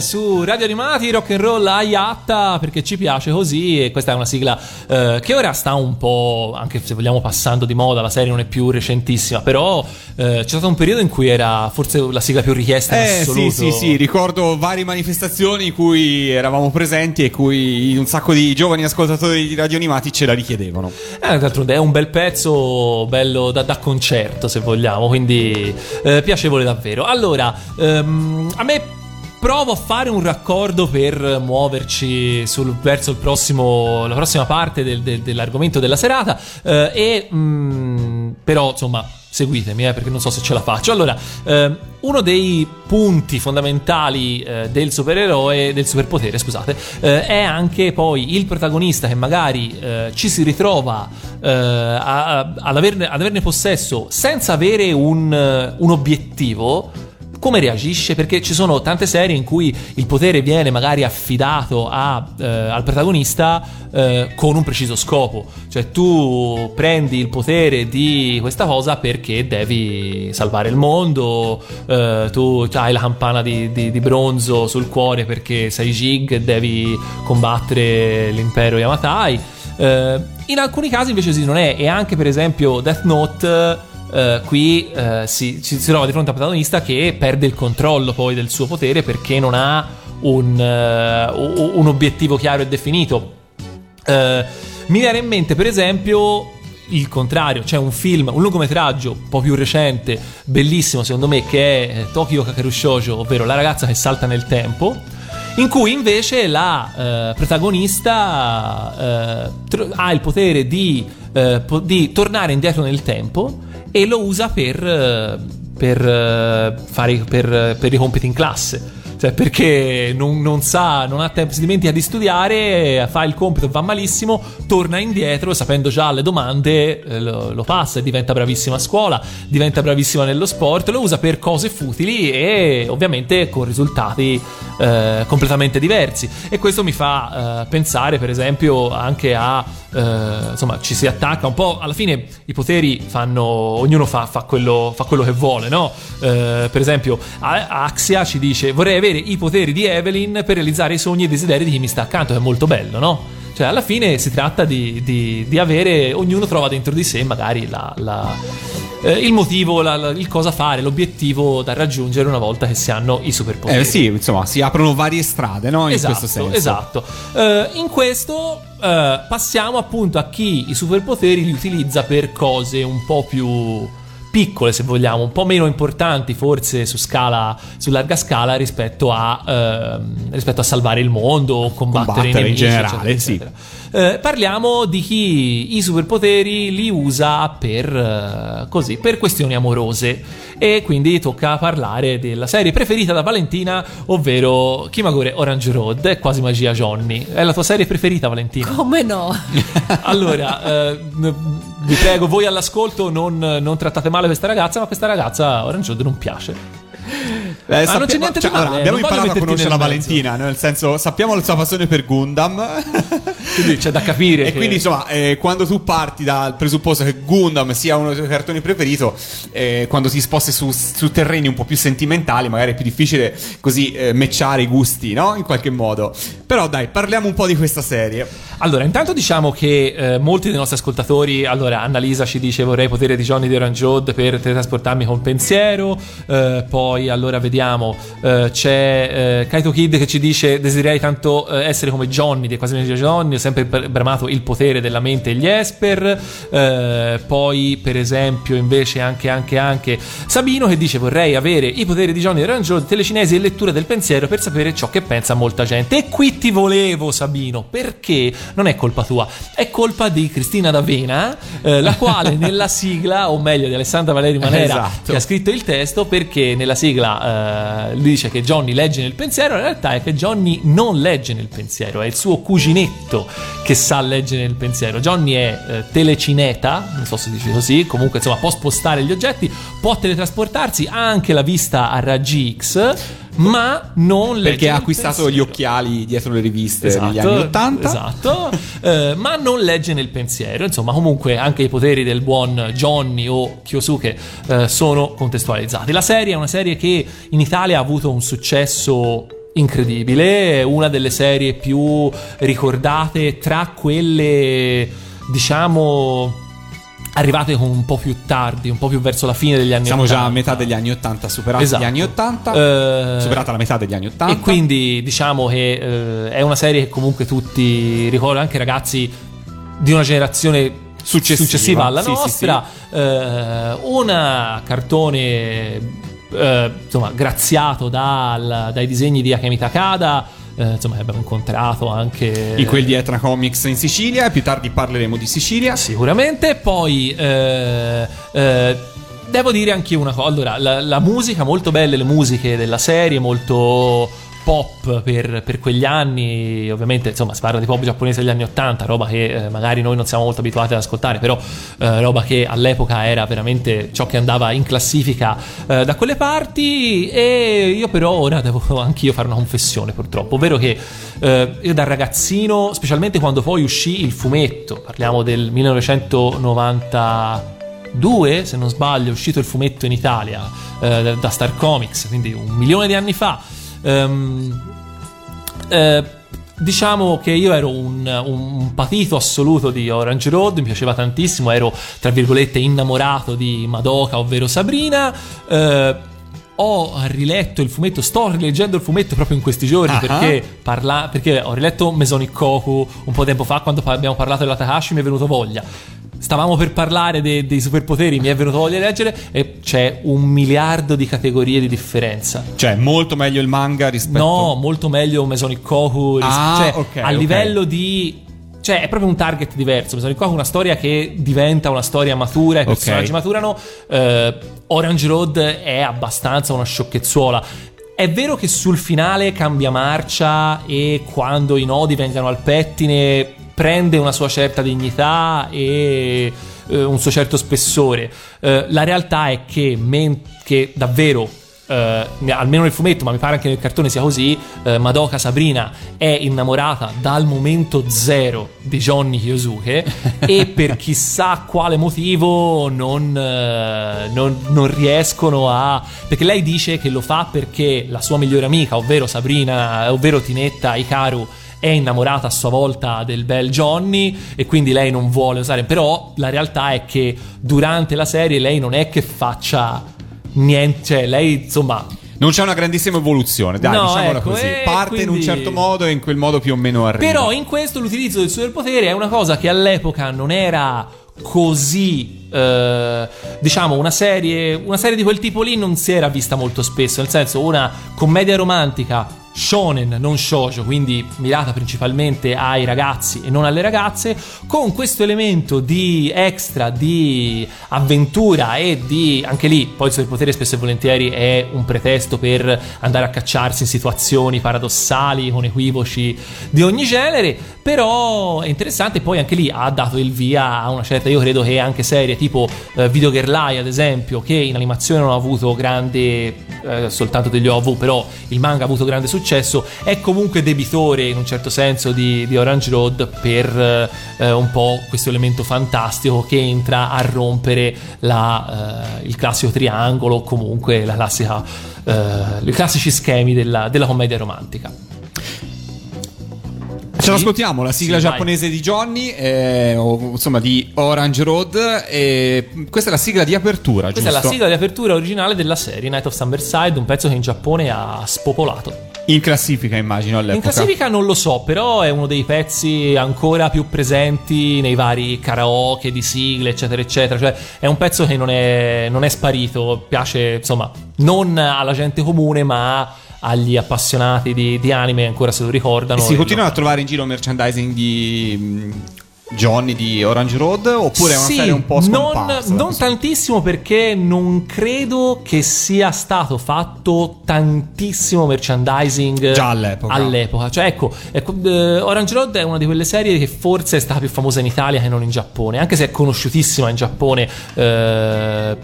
su Radio Animati, rock and roll a Yatta perché ci piace così e questa è una sigla eh, che ora sta un po', anche se vogliamo passando di moda, la serie non è più recentissima, però eh, c'è stato un periodo in cui era forse la sigla più richiesta in Eh sì, assoluto. sì, sì, ricordo varie manifestazioni in cui eravamo presenti e cui un sacco di giovani ascoltatori di Radio Animati ce la richiedevano. Eh, d'altronde è un bel pezzo, bello da, da concerto se vogliamo, quindi eh, piacevole davvero. Allora, ehm, a me provo a fare un raccordo per muoverci sul- verso il prossimo, la prossima parte del- del- dell'argomento della serata eh, e mm, però insomma seguitemi eh, perché non so se ce la faccio. Allora, ehm, uno dei punti fondamentali eh, del supereroe, del superpotere, scusate, eh, è anche poi il protagonista che magari eh, ci si ritrova eh, a- a- ad, averne, ad averne possesso senza avere un, eh, un obiettivo come reagisce? Perché ci sono tante serie in cui il potere viene magari affidato a, eh, al protagonista eh, con un preciso scopo. Cioè tu prendi il potere di questa cosa perché devi salvare il mondo, eh, tu hai la campana di, di- di bronzo sul cuore perché sei Jig e devi combattere l'impero Yamatai. Eh, in alcuni casi invece sì, non è. E anche per esempio Death Note eh, qui eh, si, si trova di fronte a un protagonista che perde il controllo poi del suo potere perché non ha un, eh, u- un obiettivo chiaro e definito. Mi viene in mente, per esempio, il contrario, c'è un film, un lungometraggio un po' più recente, bellissimo secondo me, che è Tokyo Kakeru Shoujo, ovvero La ragazza che salta nel tempo. In cui invece la eh, protagonista eh, tr- ha il potere di, eh, po- di tornare indietro nel tempo e lo usa per, eh, per, eh, fare, per, per i compiti in classe. Cioè, perché non, non sa, non ha tempo, si dimentica di studiare, fa il compito, va malissimo, torna indietro, sapendo già le domande, eh, lo, lo passa e diventa bravissima a scuola, diventa bravissima nello sport, lo usa per cose futili e ovviamente con risultati eh, completamente diversi. E questo mi fa eh, pensare, per esempio, anche a. eh, insomma, ci si attacca un po'. Alla fine i poteri fanno. Ognuno fa, fa quello, fa quello che vuole, no? Eh, per esempio, Axia ci dice: Vorrei avere i poteri di Evelyn per realizzare i sogni e i desideri di chi mi sta accanto. È molto bello, no? Cioè, alla fine si tratta di, di- di avere. Ognuno trova dentro di sé magari la- la- eh, il motivo, la- il cosa fare, l'obiettivo da raggiungere una volta che si hanno i superpoteri. Eh sì, insomma, si aprono varie strade, no? In esatto, questo senso. Esatto. Eh, in questo eh, passiamo appunto a chi i superpoteri li utilizza per cose un po' più piccole, se vogliamo, un po' meno importanti forse su scala, su larga scala rispetto a, ehm, rispetto a salvare il mondo o combattere, Combattere i in nemici, generale, eccetera, sì. Eh, parliamo di chi i superpoteri li usa per eh, così, per questioni amorose. E quindi tocca parlare della serie preferita da Valentina, ovvero Kimagure Orange Road, è quasi magia Johnny. È la tua serie preferita, Valentina? Come no? Allora, eh, vi prego, voi all'ascolto non, non trattate male questa ragazza, ma questa ragazza Orange Road non piace. Eh, non c'è niente di cioè, male, allora, abbiamo non imparato a conoscere la. Valentina, nel senso sappiamo la sua passione per Gundam. Quindi c'è da capire. E che- quindi, insomma, eh, quando tu parti dal presupposto che Gundam sia uno dei tuoi cartoni preferiti, eh, quando ti sposti su, su terreni un po' più sentimentali, magari è più difficile così eh, matchare i gusti, no? In qualche modo. Però dai, parliamo un po' di questa serie. Allora, intanto diciamo che eh, molti dei nostri ascoltatori, allora Annalisa ci dice vorrei potere di Johnny di Orange Road per teletrasportarmi con pensiero, eh, poi allora vediamo, eh, c'è eh, Kaito Kid che ci dice desidererei tanto eh, essere come Johnny, di quasi energia Johnny, ho sempre br- bramato il potere della mente e gli Esper, Eh, poi per esempio invece anche, anche, anche Sabino che dice vorrei avere i poteri di Johnny Road, telecinesi e lettura del pensiero per sapere ciò che pensa molta gente. E qui ti volevo Sabino, perché non è colpa tua, è colpa di Cristina D'Avena, eh, la quale nella sigla, o meglio di Alessandra Valeri Manera, Esatto. che ha scritto il testo, perché nella sigla eh, dice che Johnny legge nel pensiero, in realtà è che Johnny non legge nel pensiero, è il suo cuginetto che sa leggere nel pensiero. Johnny è eh, telecineta, non so se dice così, comunque insomma può spostare gli oggetti, può teletrasportarsi, ha anche la vista a raggi X, ma non legge Perché ha acquistato pensiero. gli occhiali dietro le riviste negli anni 80. Esatto, eh, ma non legge nel pensiero. Insomma, comunque anche i poteri del buon Johnny o Kyosuke eh, sono contestualizzati. La serie è una serie che in Italia ha avuto un successo incredibile, è una delle serie più ricordate tra quelle, diciamo arrivate con un po' più tardi, un po' più verso la fine degli anni Siamo già a 80. metà degli anni 80, superati Esatto. gli anni 80. Eh, superata la metà degli anni 80. e quindi diciamo che eh, è una serie che comunque tutti ricordano, anche ragazzi di una generazione Successiva. alla Sì, sì, nostra. Eh, una cartone insomma graziato dal- dai disegni di Akemi Takada. Eh, insomma abbiamo incontrato anche In quel di Etna Comics in Sicilia, più tardi parleremo di Sicilia. Sicuramente, poi eh, eh, devo dire anche una cosa. Allora, la, la musica, molto belle le musiche della serie, molto pop per, per quegli anni. Ovviamente, insomma, si parla di pop giapponese degli anni 80, roba che eh, magari noi non siamo molto abituati ad ascoltare, però eh, roba che all'epoca era veramente ciò che andava in classifica eh, da quelle parti. E io, però, ora devo anch'io fare una confessione, purtroppo, ovvero che eh, io da ragazzino, specialmente quando poi uscì il fumetto, parliamo del 1990. 2, se non sbaglio, è uscito il fumetto in Italia eh, da Star Comics, quindi un milione di anni fa. Ehm, eh, diciamo che io ero un, un patito assoluto di Orange Road, mi piaceva tantissimo, ero tra virgolette innamorato di Madoka, ovvero Sabrina. Eh, ho riletto il fumetto, sto rileggendo il fumetto proprio in questi giorni Ah. perché, parla- perché ho riletto Mesonic Koku un po' tempo fa quando abbiamo parlato della Takashi mi è venuto voglia. Stavamo per parlare de- dei superpoteri, mi è venuto voglia di leggere e c'è un miliardo di categorie di differenza. Cioè, molto meglio il manga rispetto No, molto meglio Mesonic Koku. ris- Ah, cioè, ok, a ok. livello di. Cioè, è proprio un target diverso. Mesonic Koku è una storia che diventa una storia matura, i personaggi Ok. maturano. Eh, Orange Road è abbastanza una sciocchezzuola. È vero che sul finale cambia marcia e quando i nodi vengano al pettine prende una sua certa dignità e eh, un suo certo spessore. Eh, la realtà è che, men- che davvero eh, almeno nel fumetto, ma mi pare anche nel cartone sia così, eh, Madoka Sabrina è innamorata dal momento zero di Johnny Kyosuke e per chissà quale motivo non, eh, non- non riescono a... perché lei dice che lo fa perché la sua migliore amica, ovvero Sabrina, ovvero Tinetta Hikaru, è innamorata a sua volta del bel Johnny e quindi lei non vuole usare. Però la realtà è che durante la serie lei non è che faccia niente, cioè lei insomma Non c'è una grandissima evoluzione, dai, No, diciamola ecco, così. Parte in un quindi- certo modo e in quel modo più o meno arriva. Però in questo l'utilizzo del superpotere è una cosa che all'epoca non era così eh, diciamo una serie una serie di quel tipo lì non si era vista molto spesso nel senso una commedia romantica shonen non shoujo quindi mirata principalmente ai ragazzi e non alle ragazze con questo elemento di extra di avventura e di anche lì poi il superpotere spesso e volentieri è un pretesto per andare a cacciarsi in situazioni paradossali con equivoci di ogni genere però è interessante poi anche lì ha dato il via a una certa io credo che anche serie tipo eh, Video Girl Eye ad esempio che in animazione non ha avuto grande eh, soltanto degli OV però il manga ha avuto grande successo è comunque debitore in un certo senso di, di Orange Road per eh, un po' questo elemento fantastico che entra a rompere la, eh, il classico triangolo o comunque la classica, eh, i classici schemi della, della commedia romantica Ce l'ascoltiamo, la sigla Sì, vai. giapponese di Johnny, eh, o insomma di Orange Road. E questa è la sigla di apertura, Questa è giusto? la sigla di apertura originale della serie Night of Summerside, un pezzo che in Giappone ha spopolato. In classifica, immagino, all'epoca. In classifica non lo so, però è uno dei pezzi ancora più presenti nei vari karaoke di sigle, eccetera, eccetera. Cioè, è un pezzo che non è, non è sparito, piace, insomma, non alla gente comune, ma agli appassionati di, di anime ancora se lo ricordano. E si E continua lo- a trovare in giro merchandising di Johnny di Orange Road? Oppure è una Sì, serie un po' non, scomparsa? non questo- tantissimo perché non credo che sia stato fatto tantissimo merchandising Già all'epoca. all'epoca. Cioè, ecco, ecco, eh, Orange Road è una di quelle serie che forse è stata più famosa in Italia che non in Giappone, anche se è conosciutissima in Giappone. Eh,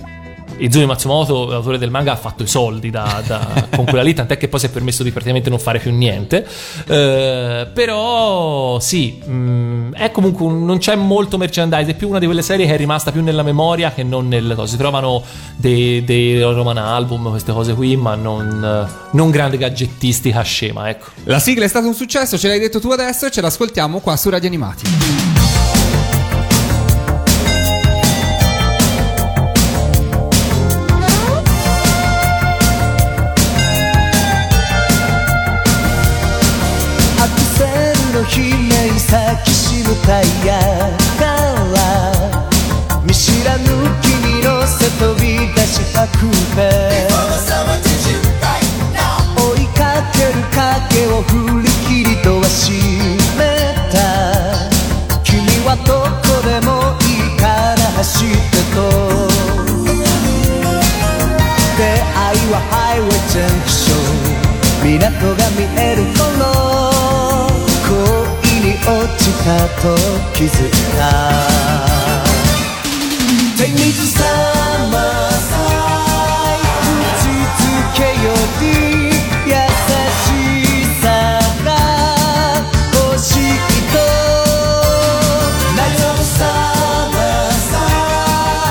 Izumi Matsumoto, l'autore del manga, ha fatto i soldi da- da- con quella lì, tant'è che poi si è permesso di praticamente non fare più niente. Eh, però sì, mh, è comunque un- non c'è molto merchandise, è più una di quelle serie che è rimasta più nella memoria che non nelle cose. Si trovano dei, dei roman album, queste cose qui, ma non, non grande gadgettistica scema, ecco. La sigla è stato un successo, ce l'hai detto tu adesso e ce l'ascoltiamo qua su Radio Animati. 気づいた。手水さまさい口づけより優しさが欲しいと内臓さまさ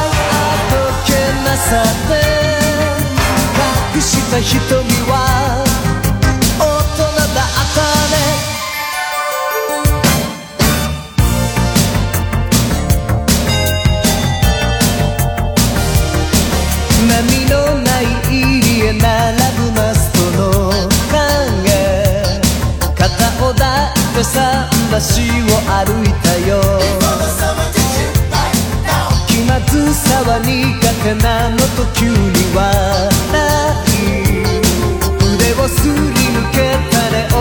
いあどけなさで隠した瞳は橋を歩いたよ。気まずさは苦手なのと急に笑い腕をすり抜けたね踊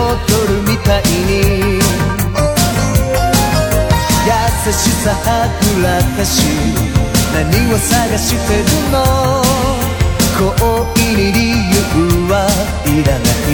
るみたいに。優しさはぐらかし何を探してるの？恋に理由はいらない。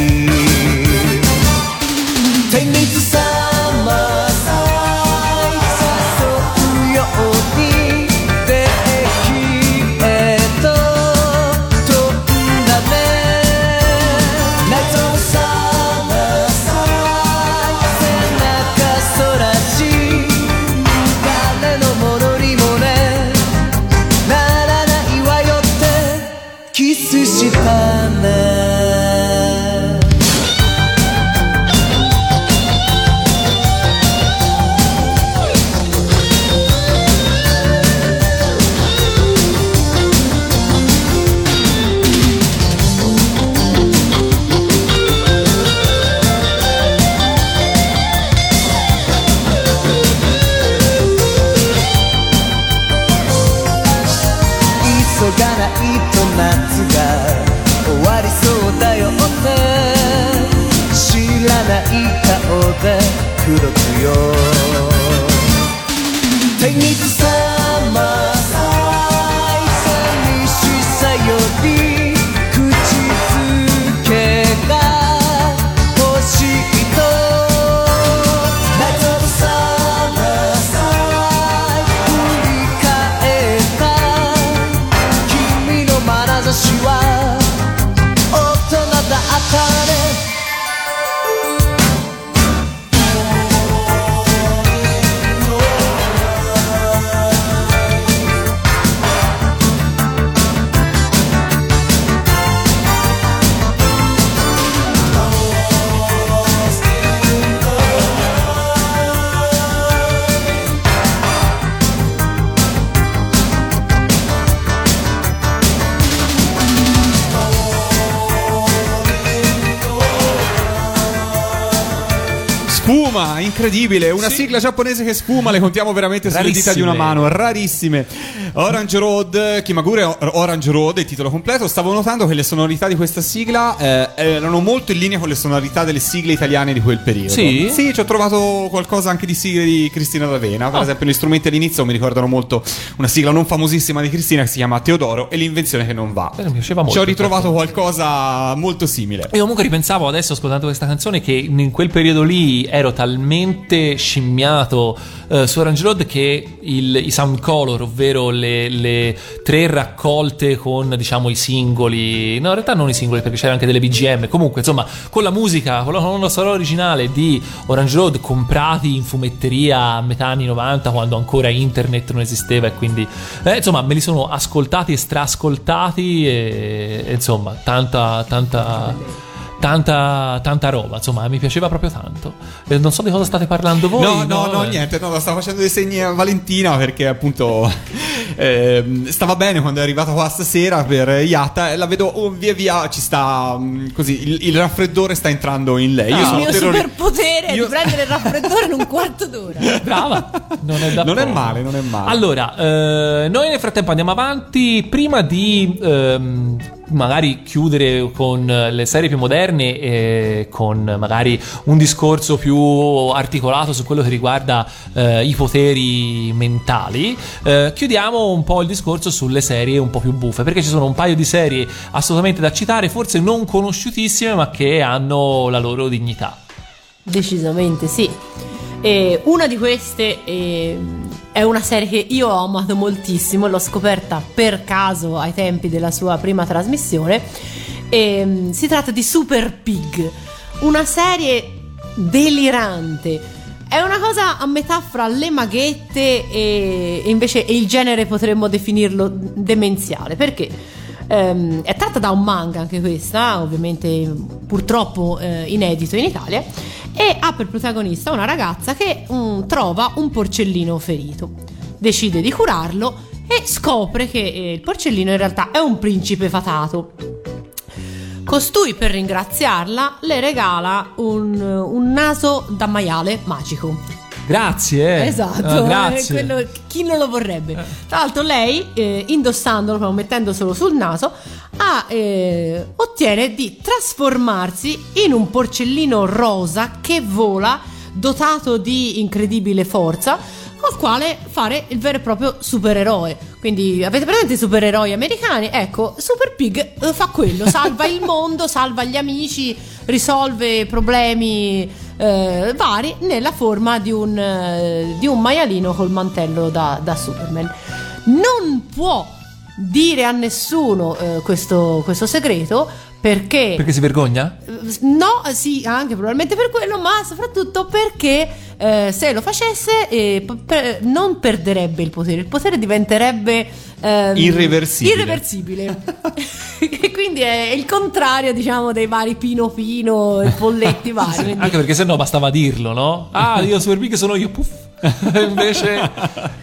Incredibile, una sigla giapponese che sfuma, le contiamo veramente sulle dita di una mano, rarissime. Orange Road, Kimagure Or- Orange Road, il titolo completo. Stavo notando che le sonorità di questa sigla eh, erano molto in linea con le sonorità delle sigle italiane di quel periodo. Sì? Sì, ci ho trovato qualcosa anche di sigle di Cristina D'Avena. Per Ah. esempio, gli strumenti all'inizio mi ricordano molto una sigla non famosissima di Cristina che si chiama Teodoro e l'invenzione che non va. Eh, mi piaceva molto, Ci ho ritrovato qualcosa molto simile. E comunque ripensavo adesso ascoltando questa canzone che in quel periodo lì ero talmente scimmiato eh, su Orange Road che il- i sound color, ovvero le, le tre raccolte con diciamo i singoli, no in realtà non i singoli perché c'era anche delle BGM, comunque insomma con la musica, con la colonna sonora originale di Orange Road comprati in fumetteria a metà anni 90 quando ancora internet non esisteva e quindi eh, insomma me li sono ascoltati e strascoltati e, e, insomma tanta tanta tanta, tanta roba, insomma, mi piaceva proprio tanto. Eh, non so di cosa state parlando voi. No, no, no, Eh. niente, no, stavo facendo dei segni a Valentina perché appunto ehm, stava bene quando è arrivata qua stasera per Yatta e la vedo oh, via via ci sta mm, così, il, il raffreddore sta entrando in lei. Io il sono mio terrori- superpotere Io- di prendere il raffreddore in un quarto d'ora. Brava, non è da Non è male, non è male. Allora, eh, noi nel frattempo andiamo avanti. Prima di ehm, magari chiudere con le serie più moderne e con magari un discorso più articolato su quello che riguarda eh, i poteri mentali, eh, chiudiamo un po' il discorso sulle serie un po' più buffe, perché ci sono un paio di serie assolutamente da citare, forse non conosciutissime, ma che hanno la loro dignità. Decisamente sì. E una di queste eh, è una serie che io ho amato moltissimo, l'ho scoperta per caso ai tempi della sua prima trasmissione. E, mm, si tratta di Super Pig, una serie delirante. È una cosa a metà fra le maghette e, e invece il genere potremmo definirlo demenziale. Perché? Ehm, è tratta da un manga anche questa, ovviamente purtroppo eh, inedito in Italia, e ha per protagonista una ragazza che mm, trova un porcellino ferito. Decide di curarlo e scopre che eh, il porcellino in realtà è un principe fatato. Costui, per ringraziarla, le regala un, un naso da maiale magico. Grazie. Esatto, Ah, eh, grazie. quello- chi non lo vorrebbe? Tra l'altro lei, eh, indossandolo, proprio mettendoselo sul naso, ha, eh, ottiene di trasformarsi in un porcellino rosa che vola, dotato di incredibile forza, col quale fare il vero e proprio supereroe. Quindi avete presente i supereroi americani? Ecco, Super Pig eh, fa quello, salva il mondo, salva gli amici, risolve problemi eh, vari nella forma di un, eh, di un maialino col mantello da, da Superman. Non può dire a nessuno eh, questo, questo segreto perché... Perché si vergogna? No, sì, anche probabilmente per quello, ma soprattutto perché eh, se lo facesse eh, per- non perderebbe il potere, il potere diventerebbe ehm, Irreversibile. irreversibile. quindi è il contrario, diciamo, dei vari Pino Pino e Polletti vari. quindi- Anche perché sennò bastava dirlo, no? Ah, io Super Big sono io, puff. invece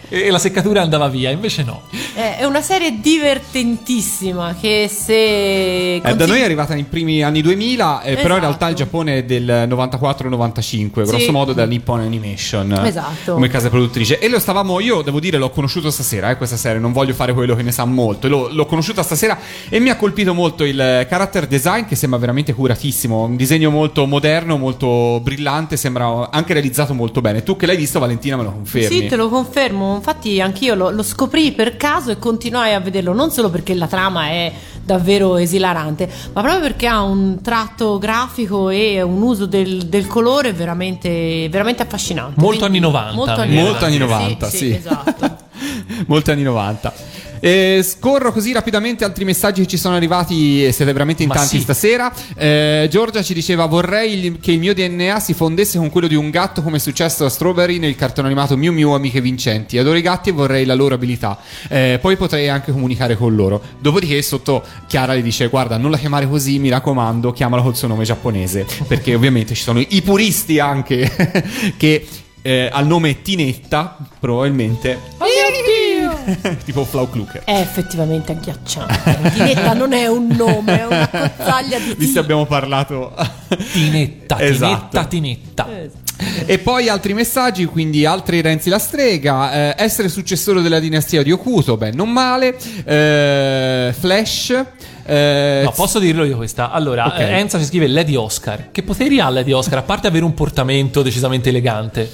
e la seccatura andava via, invece no. Eh, È una serie divertentississima che se... Eh, da noi è arrivata nei primi anni 2000, eh, però in realtà il Esatto. Giappone è del 94-95, grosso Sì. modo da Nippon Animation. eh, Esatto. Come casa produttrice. E lo stavamo, io devo dire, l'ho conosciuto stasera, eh, questa serie, non voglio fare quello che ne sa molto. L'ho, l'ho conosciuta stasera e mi ha colpito molto il eh, character design che sembra veramente curatissimo. Un disegno molto moderno, molto brillante, sembra anche realizzato molto bene. Tu che l'hai visto, Valentina, me lo confermi? Sì, te lo confermo. Infatti, anch'io lo, lo scoprì per caso e continuai a vederlo. Non solo perché la trama è davvero esilarante, ma proprio perché ha un tratto grafico e un uso del, del colore veramente, veramente affascinante. Molto anni 90, Molto anni Molto anni 90, sì. esatto. Molti anni 90. Eh, scorro così rapidamente altri messaggi che ci sono arrivati e siete veramente in Ma tanti sì. stasera. Eh, Giorgia ci diceva vorrei il- che il mio DNA si fondesse con quello di un gatto come è successo a Strawberry nel cartone animato Miu Miu Amiche Vincenti. Adoro i gatti e vorrei la loro abilità. Eh, poi potrei anche comunicare con loro. Dopodiché sotto Chiara le dice guarda non la chiamare così mi raccomando chiamala col suo nome giapponese. Perché ovviamente ci sono i puristi anche che... eh, al nome Tinetta, probabilmente tipo Flau Kluker. È effettivamente agghiacciante. Tinetta non è un nome, è una cozzaglia di Visto T. abbiamo parlato. Tinetta, Esatto. tinetta, tinetta. e poi altri messaggi, quindi altri Renzi la strega, eh, essere successore della dinastia di Okuto, beh, non male. eh, Flash. eh, No, posso dirlo io questa. Allora, Ok. eh, Enza ci scrive Lady Oscar. Che poteri ha Lady Oscar? A parte avere un portamento decisamente elegante.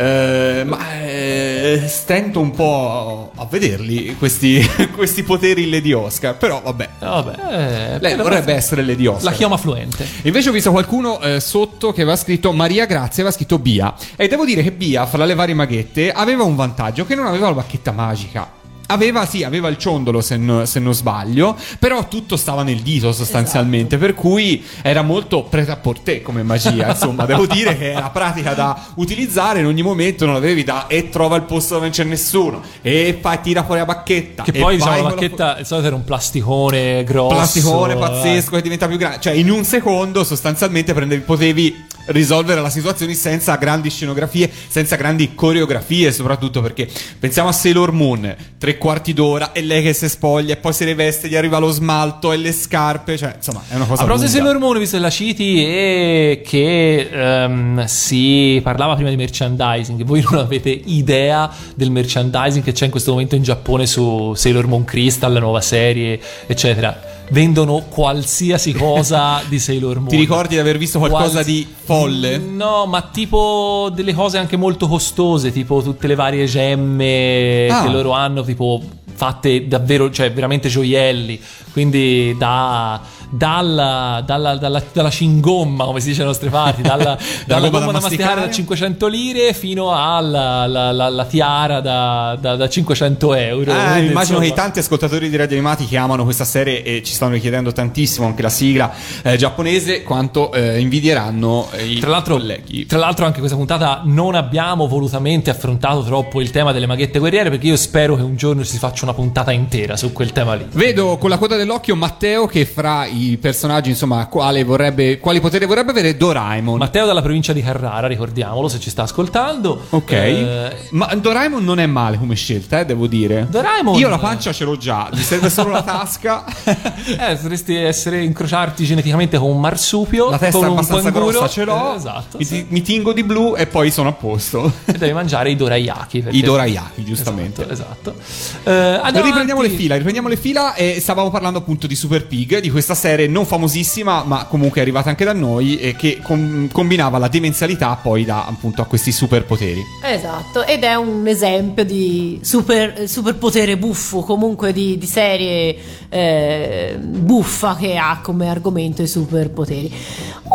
Eh, ma eh, stento un po' a vederli questi, questi poteri Lady Oscar. Però vabbè. Eh, Vabbè, eh, Lei però- vorrebbe essere Lady Oscar. La chiama fluente. Invece ho visto qualcuno eh, sotto che aveva scritto Maria Grazia, aveva scritto Bia. E devo dire che Bia, fra le varie maghette, aveva un vantaggio che non aveva la bacchetta magica. Aveva, sì, aveva il ciondolo se, no- se non sbaglio, però tutto stava nel dito sostanzialmente, per cui era molto preta a portè come magia, insomma, devo dire che era pratica da utilizzare in ogni momento, non avevi da e trova il posto dove non c'è nessuno e fai tira fuori la bacchetta. Che poi, diciamo, la bacchetta, il solito era un plasticone grosso. plasticone eh. pazzesco che diventa più grande. Cioè, in un secondo, sostanzialmente, prendevi, potevi risolvere la situazione senza grandi scenografie, senza grandi coreografie, soprattutto perché pensiamo a Sailor Moon, tre quarti d'ora e lei che si spoglia e poi si riveste, gli arriva lo smalto e le scarpe, cioè, insomma, è una cosa A proposito di. Sailor Moon, visto che la citi e che ehm, si parlava prima di merchandising, voi non avete idea del merchandising che c'è in questo momento in Giappone su Sailor Moon Crystal, la nuova serie, eccetera. Vendono qualsiasi cosa di Sailor Moon. Ti ricordi di aver visto qualcosa Quals- di folle? No, ma tipo delle cose anche molto costose, tipo tutte le varie gemme Ah. che loro hanno, tipo fatte davvero, cioè veramente gioielli. Quindi da, dalla, dalla, dalla, dalla cingomma, come si dice alle nostre parti, dalla, dalla gomma da da masticare da masticare. 500 lire fino alla la- la- la tiara da, da- da 500 euro. Ah, Quindi, immagino che i insomma, tanti ascoltatori di radio animati che amano questa serie e ci stanno richiedendo tantissimo anche la sigla eh, giapponese quanto eh, invidieranno eh, i Tra l'altro, colleghi. tra l'altro anche questa puntata non abbiamo volutamente affrontato troppo il tema delle maghette guerriere perché io spero che un giorno si faccia una puntata intera su quel tema lì. Vedo con la coda dell'occhio Matteo che fra i personaggi, insomma, quale vorrebbe, quali poteri vorrebbe avere Doraemon. Matteo dalla provincia di Carrara, ricordiamolo se ci sta ascoltando. ok. Eh, Ma Doraemon non è male come scelta, eh, devo dire. Doraemon- Io la pancia ce l'ho già, mi serve solo la tasca. Eh, dovresti essere incrociarti geneticamente con un marsupio. La testa con è un abbastanza canguro. grossa ce l'ho. Eh, esatto. mi, sì. mi tingo di blu e poi sono a posto. E devi mangiare i dorayaki. I dorayaki, giustamente. Esatto. esatto. Eh, Riprendiamo le fila, riprendiamo le fila e stavamo parlando appunto di Super Pig, di questa serie non famosissima, ma comunque arrivata anche da noi e che com- combinava la demenzialità poi da appunto a questi superpoteri. Esatto, ed è un esempio di super, superpotere buffo, comunque di, di serie eh, buffa che ha come argomento i superpoteri.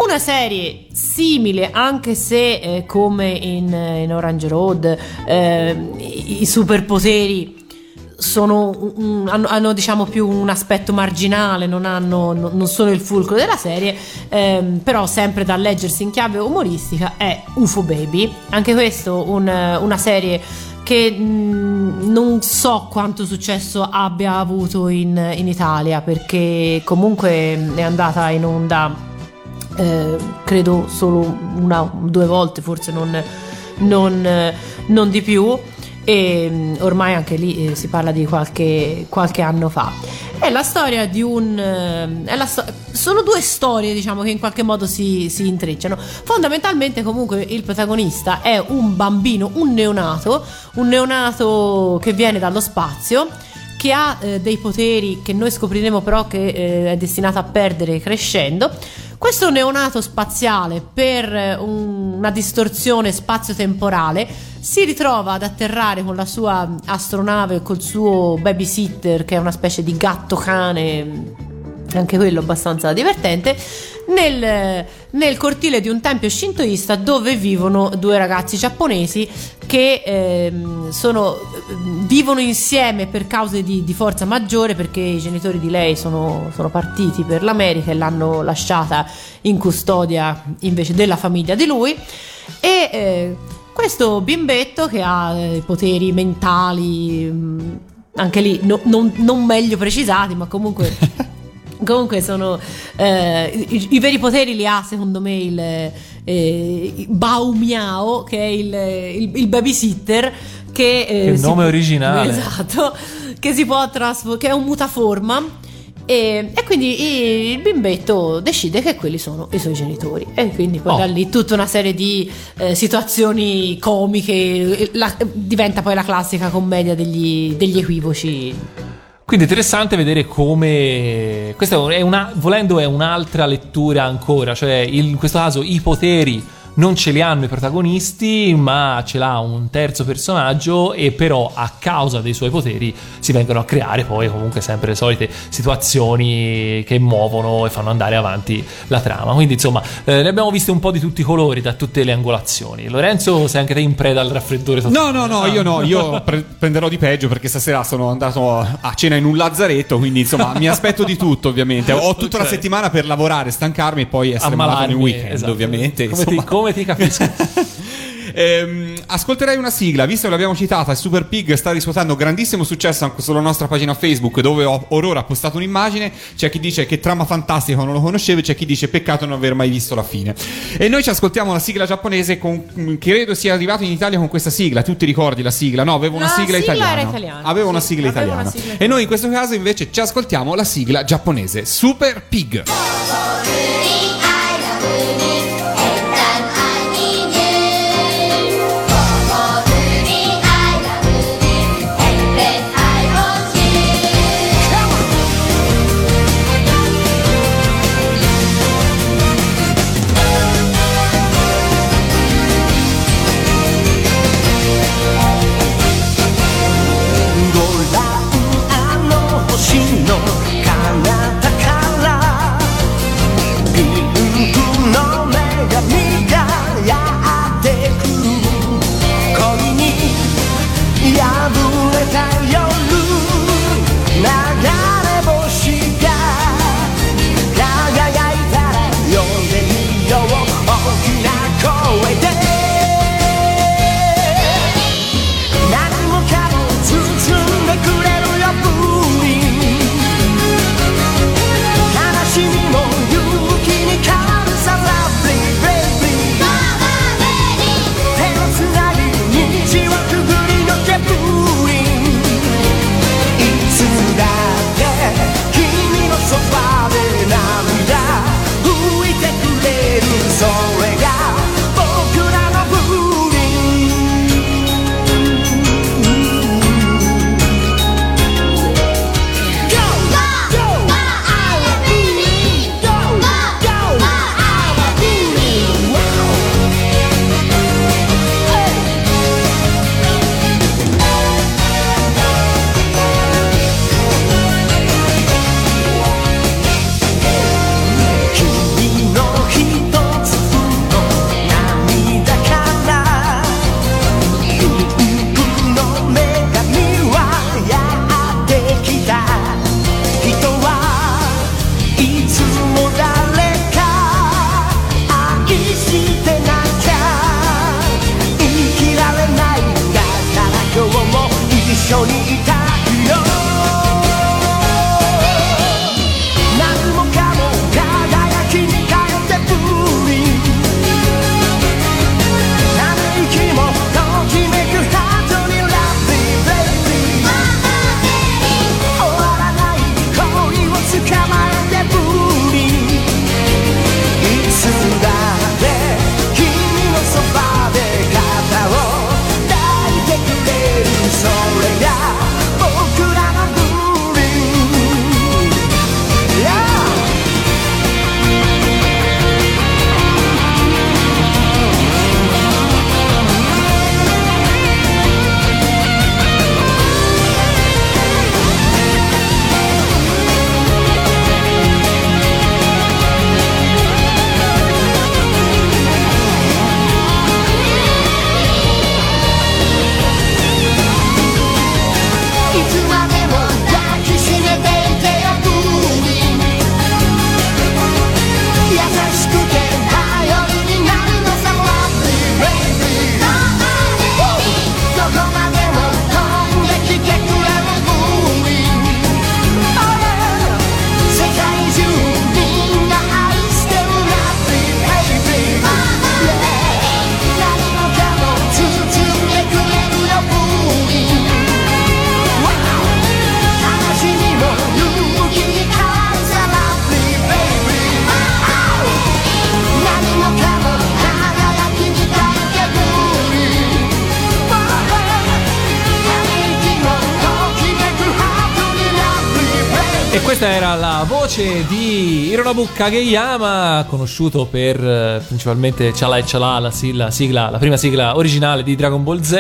Una serie simile, anche se eh, come in, in Orange Road eh, i superpoteri sono hanno, hanno, diciamo più un aspetto marginale, non, hanno, no- non sono il fulcro della serie, ehm, però sempre da leggersi in chiave umoristica è UFO Baby. Anche questo un- una serie che mh, non so quanto successo abbia avuto in, in Italia perché comunque è andata in onda eh, credo solo una due volte forse non, non, non di più e mm, ormai anche lì eh, si parla di qualche, qualche anno fa è la storia di un eh, sto- sono due storie diciamo che in qualche modo si, si intrecciano fondamentalmente comunque il protagonista è un bambino un neonato un neonato che viene dallo spazio che ha eh, dei poteri che noi scopriremo però che eh, è destinato a perdere crescendo. Questo neonato spaziale, per eh, un- una distorsione spazio-temporale, si ritrova ad atterrare con la sua astronave, col suo babysitter, che è una specie di gatto cane, anche quello abbastanza divertente, nel, nel cortile di un tempio shintoista dove vivono due ragazzi giapponesi che ehm, sono, vivono insieme per cause di, di forza maggiore perché i genitori di lei sono, sono partiti per l'America e l'hanno lasciata in custodia invece della famiglia di lui. E eh, questo bimbetto che ha eh, poteri mentali mh, anche lì no- non, non meglio precisati ma comunque Comunque sono eh, i, i veri poteri li ha secondo me il eh, Bao Miao che è il, il, il babysitter che, eh, Che nome può- originale. esatto che si può trasformare che è un mutaforma e, e quindi il bimbetto decide che quelli sono i suoi genitori e quindi poi Oh. da lì tutta una serie di eh, situazioni comiche la- diventa poi la classica commedia degli, degli equivoci Quindi interessante vedere come. Questa è una, volendo, è un'altra lettura ancora. Cioè, il- in questo caso i poteri non ce li hanno i protagonisti, ma ce l'ha un terzo personaggio. E però, a causa dei suoi poteri, si vengono a creare poi comunque sempre le solite situazioni che muovono e fanno andare avanti la trama. Quindi, insomma, eh, ne abbiamo viste un po' di tutti i colori, da tutte le angolazioni. Lorenzo, sei anche te in preda al raffreddore totale? No, no, no, io no, io pre- prenderò di peggio perché stasera sono andato a cena in un lazzaretto, quindi insomma mi aspetto di tutto ovviamente. Ho tutta la Ok. settimana per lavorare, stancarmi e poi essere malato nel Ammalarmi, weekend, esatto. ovviamente. Come ti, come ti capisco? Ehm, ascolterei una sigla, visto che l'abbiamo citata, Super Pig sta riscuotendo grandissimo successo anche sulla nostra pagina Facebook dove ho Aurora ha postato un'immagine, c'è chi dice che trama fantastica non lo conoscevo, c'è chi dice peccato non aver mai visto la fine. E noi ci ascoltiamo la sigla giapponese con, credo sia arrivato in Italia con questa sigla, tu ti ricordi la sigla? No, avevo una La sigla, sigla italiana. era italiana, Avevo una sì, sigla avevo italiana. una sigla E noi in questo caso invece ci ascoltiamo la sigla giapponese, Super Pig. ご questa era la voce di Hironobu Kageyama, conosciuto per eh, principalmente Chala e Chala, la, si- la sigla, la prima sigla originale di Dragon Ball Z.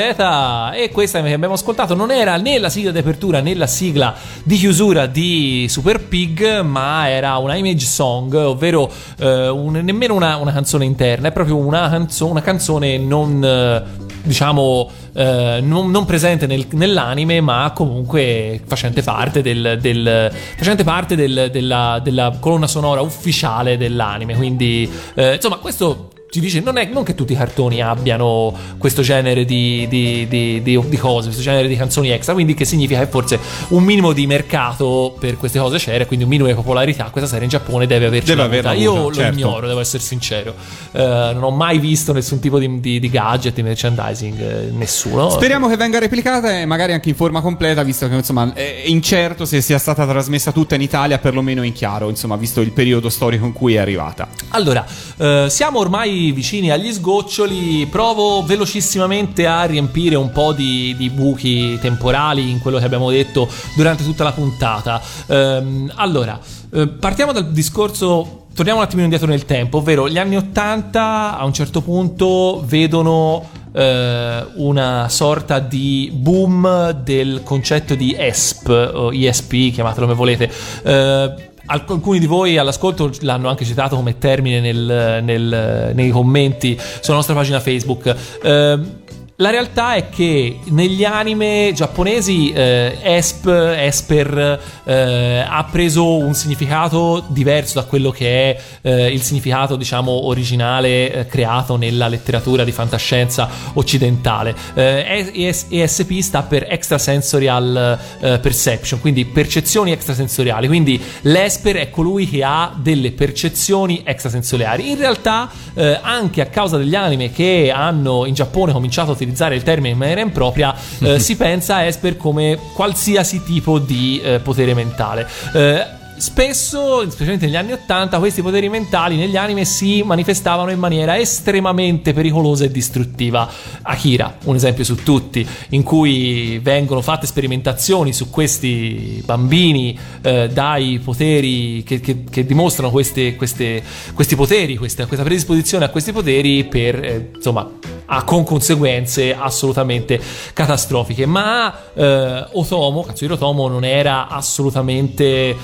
E questa che abbiamo ascoltato non era né la sigla di apertura né la sigla di chiusura di Super Pig, ma era una image song, ovvero eh, un- nemmeno una, una canzone interna, è proprio una, canzo- una canzone non. eh, diciamo eh, non, non presente nel- nell'anime ma comunque facente parte del, del- facente parte del- della, della colonna sonora ufficiale dell'anime. Quindi eh, insomma questo ci dice non è non che tutti i cartoni abbiano questo genere di, di- di- di- cose questo genere di canzoni extra quindi che significa che forse un minimo di mercato per queste cose c'era quindi un minimo di popolarità questa serie in Giappone deve averci Deve avuta. averla io avuta, lo certo. ignoro devo essere sincero Eh, non ho mai visto nessun tipo di, gadget di merchandising eh, nessuno Speriamo che venga replicata e magari anche in forma completa, visto che insomma è incerto se sia stata trasmessa tutta in Italia, perlomeno in chiaro, insomma, visto il periodo storico in cui è arrivata. Allora, eh, siamo ormai vicini agli sgoccioli, provo velocissimamente a riempire un po' di, di buchi temporali in quello che abbiamo detto durante tutta la puntata. Ehm, allora, eh, partiamo dal discorso... Torniamo un attimino indietro nel tempo, ovvero gli anni 80 a un certo punto vedono eh, una sorta di boom del concetto di ESP o ESP, chiamatelo come volete. Eh, Alcuni di voi all'ascolto l'hanno anche citato come termine nel- nel- nei commenti sulla nostra pagina Facebook. Ehm, la realtà è che negli anime giapponesi eh, ESP, Esper eh, ha preso un significato diverso da quello che è eh, il significato, diciamo, originale eh, creato nella letteratura di fantascienza occidentale. Eh, ES- ESP sta per Extrasensorial eh, Perception, quindi percezioni extrasensoriali. Quindi l'Esper è colui che ha delle percezioni extrasensoriali. In realtà, eh, anche a causa degli anime che hanno in Giappone cominciato a utilizzare il termine in maniera impropria, eh, si pensa a Esper come qualsiasi tipo di eh, potere mentale. Eh, Spesso, specialmente negli anni 80, questi poteri mentali negli anime si manifestavano in maniera estremamente pericolosa e distruttiva. Akira, un esempio su tutti, in cui vengono fatte sperimentazioni su questi bambini eh, dai poteri che, che- che dimostrano queste- queste- questi poteri, questa, questa predisposizione a questi poteri per, eh, insomma, ha con conseguenze assolutamente catastrofiche. Ma eh, Otomo, Katsuhiro Otomo, non era assolutamente.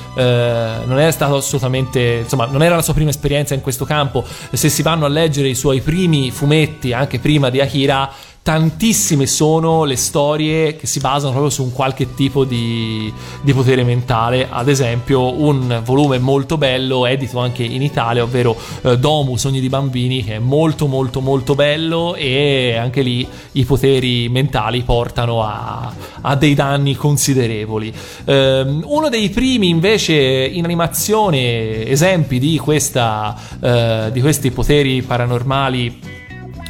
Eh, non era stato assolutamente. Insomma, non era la sua prima esperienza in questo campo. Se si vanno a leggere i suoi primi fumetti, anche prima di Akira. Tantissime sono le storie che si basano proprio su un qualche tipo di, di potere mentale. Ad esempio, un volume molto bello, edito anche in Italia, ovvero eh, Domu, Sogni di bambini, che è molto molto molto bello e anche lì i poteri mentali portano a, a dei danni considerevoli. Ehm, uno dei primi invece in animazione esempi di, questa, eh, di questi poteri paranormali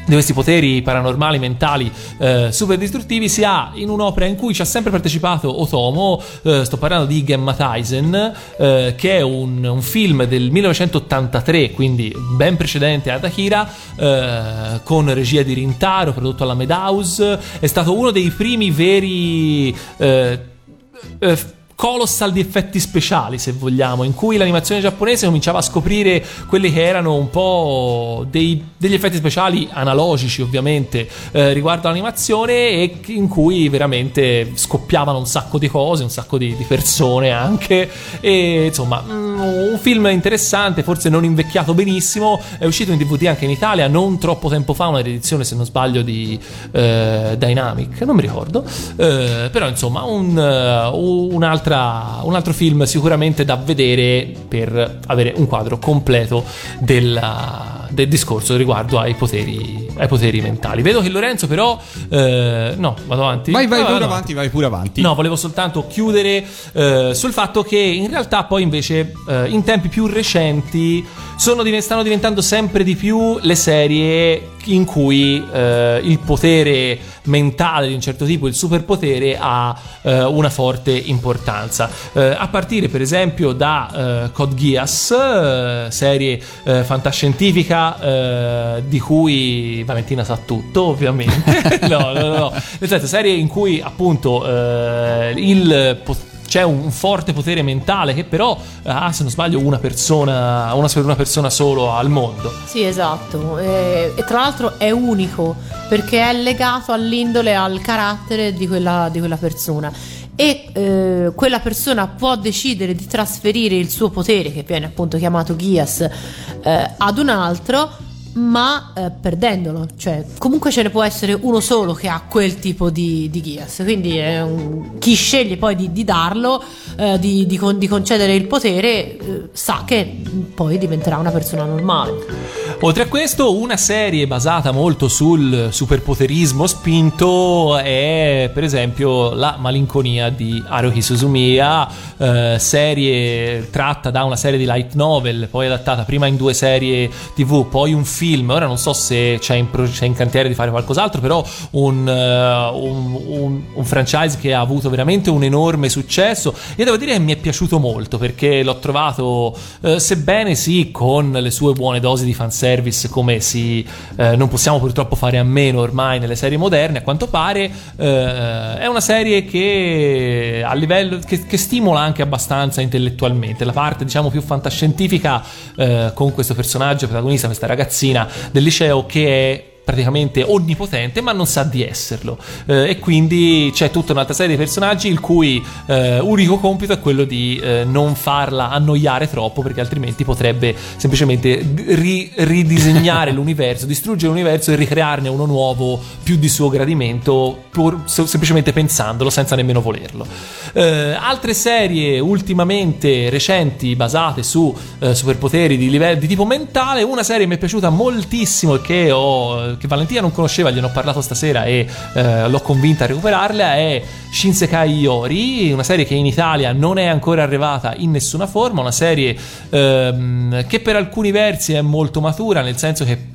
di questi poteri paranormali mentali eh, super distruttivi si ha in un'opera in cui ci ha sempre partecipato Otomo, eh, sto parlando di Gemma Tyson, eh, che è un, un film del 1983, quindi ben precedente ad Akira, eh, con regia di Rintaro, prodotto alla Madhouse, è stato uno dei primi veri... eh, eh, colossal di effetti speciali, se vogliamo, in cui l'animazione giapponese cominciava a scoprire quelli che erano un po' dei- degli effetti speciali analogici, ovviamente, eh, riguardo all'animazione e in cui veramente scoppiavano un sacco di cose, un sacco di, di persone anche. E insomma, mm, un film interessante, forse non invecchiato benissimo. È uscito in DVD anche in Italia non troppo tempo fa, una riedizione, se non sbaglio, di eh, Dynamic, non mi ricordo. Eh, però insomma, un, eh, un'altra- un altro film sicuramente da vedere per avere un quadro completo della- del discorso riguardo ai poteri, ai poteri mentali. Vedo che Lorenzo, però, eh, no, vado avanti. Vai, vai No, pure vado avanti, vai pure avanti. No, volevo soltanto chiudere eh, sul fatto che in realtà poi invece eh, in tempi più recenti sono stanno diventando sempre di più le serie in cui eh, il potere mentale di un certo tipo, il superpotere, ha eh, una forte importanza. Eh, a partire per esempio da eh, Code Geass, eh, serie eh, fantascientifica di cui Valentina sa tutto, ovviamente. no, no, no. Nel senso, serie in cui appunto il po- c'è un forte potere mentale che però ha, se non sbaglio, una persona, una, una persona solo al mondo. Sì, esatto. E, e tra l'altro è unico perché è legato all'indole, al carattere di quella, di quella persona. E eh, quella persona può decidere di trasferire il suo potere, che viene appunto chiamato Gias, eh, ad un altro, ma eh, perdendolo. Cioè, comunque ce ne può essere uno solo che ha quel tipo di, di Gias. Quindi un- chi sceglie poi di, di darlo, eh, di, di con- di concedere il potere, eh, sa che poi diventerà una persona normale. Oltre a questo, una serie basata molto sul superpoterismo spinto è per esempio La malinconia di Haruhi Suzumiya, eh, serie tratta da una serie di light novel, poi adattata prima in due serie TV, poi un film. Ora non so se c'è in, pro- c'è in cantiere di fare qualcos'altro, però un, eh, un- un- un franchise che ha avuto veramente un enorme successo. Io devo dire che mi è piaciuto molto perché l'ho trovato, eh, sebbene sì, con le sue buone dosi di fanservice, come si eh, non possiamo purtroppo fare a meno ormai nelle serie moderne, a quanto pare è una serie che a livello che, che stimola anche abbastanza intellettualmente. La parte, diciamo, più fantascientifica con questo personaggio protagonista, questa ragazzina del liceo che è praticamente onnipotente ma non sa di esserlo. Eh, e quindi c'è tutta un'altra serie di personaggi il cui eh, unico compito è quello di eh, non farla annoiare troppo perché altrimenti potrebbe semplicemente ri- ridisegnare l'universo distruggere l'universo e ricrearne uno nuovo più di suo gradimento pur se- semplicemente pensandolo senza nemmeno volerlo. Eh, altre serie ultimamente recenti basate su eh, superpoteri di, livello, di tipo mentale una serie che mi è piaciuta moltissimo e che, ho, che Valentina non conosceva gliene ho parlato stasera e eh, l'ho convinta a recuperarla è Shinsekai Yori una serie che in Italia non è ancora arrivata in nessuna forma una serie ehm, che per alcuni versi è molto matura nel senso che